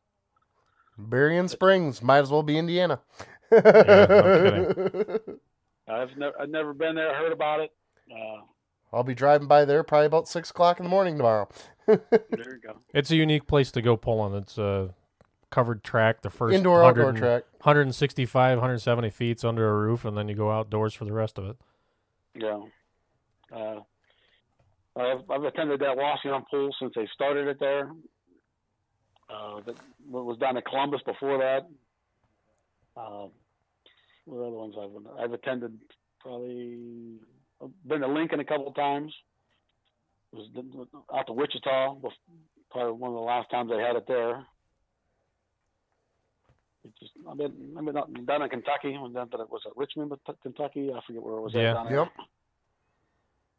Berrien Springs might as well be Indiana. I've never I've never been there, heard about it. Uh, I'll be driving by there probably about six o'clock in the morning tomorrow. there you go. It's a unique place to go pulling. It's a covered track. The first Indoor, outdoor track. 165, 170 feet's under a roof, and then you go outdoors for the rest of it. Yeah. Uh, I've, I've attended that Washington pool since they started it there. Uh, that what was down in Columbus before that. Uh, what other ones I've I've attended probably I've been to Lincoln a couple of times. It was out to Wichita. Probably one of the last times they had it there. It just, I mean, been I've been out- down in Kentucky. I went down to was it Richmond, Kentucky? I forget where it was. at Yeah. down there. Yep.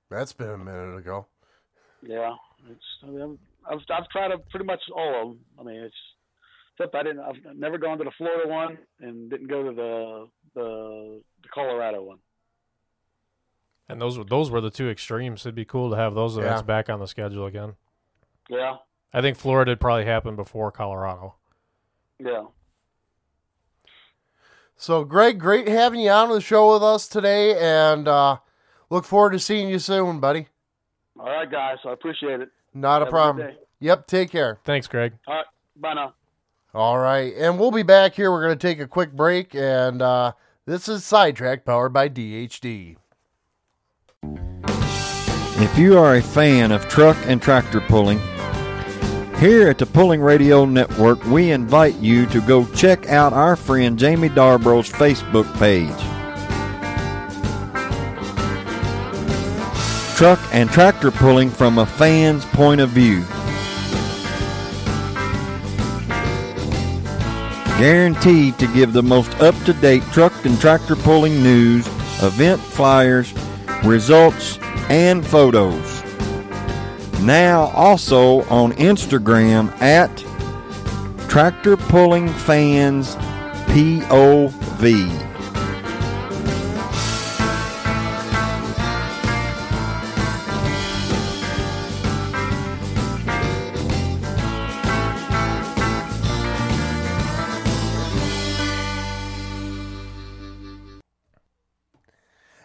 That's been a minute ago. Yeah, it's. I mean, I've I've tried to pretty much all of them. I mean, it's except I didn't. I've never gone to the Florida one and didn't go to the the, the Colorado one. And those were those were the two extremes. It'd be cool to have those events Yeah. back on the schedule again. Yeah, I think Florida would probably happened before Colorado. yeah. So, Greg, great having you on the show with us today, and uh, look forward to seeing you soon, buddy. All right, guys. I appreciate it. Not a Have a problem. day. Yep, take care. Thanks, Greg. All right, bye now. All right, and we'll be back here. We're going to take a quick break, and uh, this is Sidetrack powered by DHD. If you are a fan of truck and tractor pulling, here at the Pulling Radio Network, we invite you to go check out our friend Jamie Darborough's Facebook page. Truck and tractor pulling from a fan's point of view. Guaranteed to give the most up to date truck and tractor pulling news, event flyers, results, and photos. Now also on Instagram at Tractor Pulling Fans POV.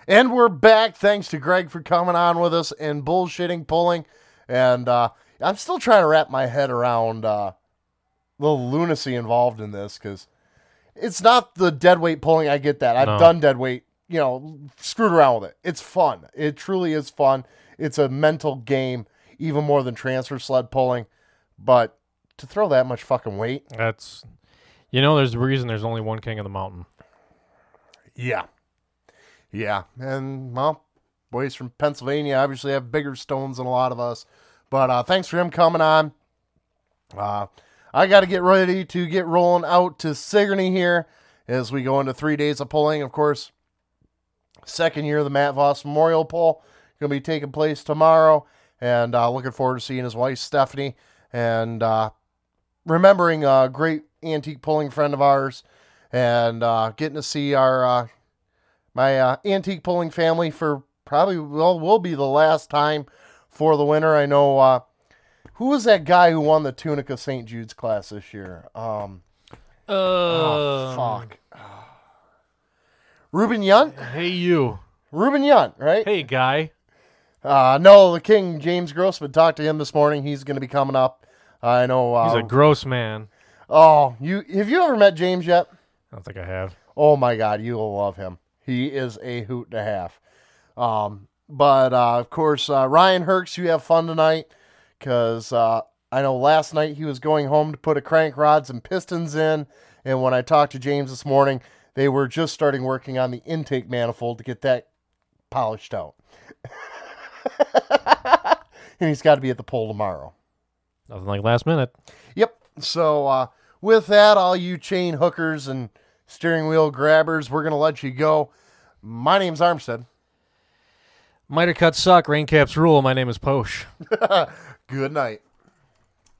And we're back. Thanks to Greg for coming on with us and bullshitting pulling. And uh, I'm still trying to wrap my head around uh, the lunacy involved in this because it's not the dead weight pulling. I get that. I've No. done dead weight, you know, screwed around with it. It's fun. It truly is fun. It's a mental game, even more than transfer sled pulling. But to throw that much fucking weight. That's, you know, there's a reason there's only one king of the mountain. Yeah. Yeah. And, well, boys from Pennsylvania obviously have bigger stones than a lot of us. But uh, thanks for him coming on. Uh, I got to get ready to get rolling out to Sigourney here as we go into three days of pulling. Of course, second year of the Matt Voss Memorial Pull going to be taking place tomorrow. And uh, looking forward to seeing his wife, Stephanie, and uh, remembering a great antique pulling friend of ours and uh, getting to see our uh, my antique pulling family for probably well will be the last time for the winter. I know uh, who was that guy who won the Tunica St. Jude's class this year. Um, Uh, oh fuck, Ruben Yunt. Hey, you. Ruben Yunt, right? Hey, guy. Uh, no, the King James Grossman talked to him this morning. He's going to be coming up. I know. Uh, He's a gross man. Oh, you have you ever met James yet? I don't think I have. Oh my God, you will love him. He is a hoot and a half. Um, but uh, of course, uh, Ryan Herks, you have fun tonight because uh, I know last night he was going home to put a crank rods and pistons in, and when I talked to James this morning, they were just starting working on the intake manifold to get that polished out. and he's got to be at the pole tomorrow. Nothing like last minute. Yep. So uh, with that, all you chain hookers and steering wheel grabbers, we're gonna let you go. My name's Armstead. Miter cuts suck. Rain caps rule. My name is Posh. Good night.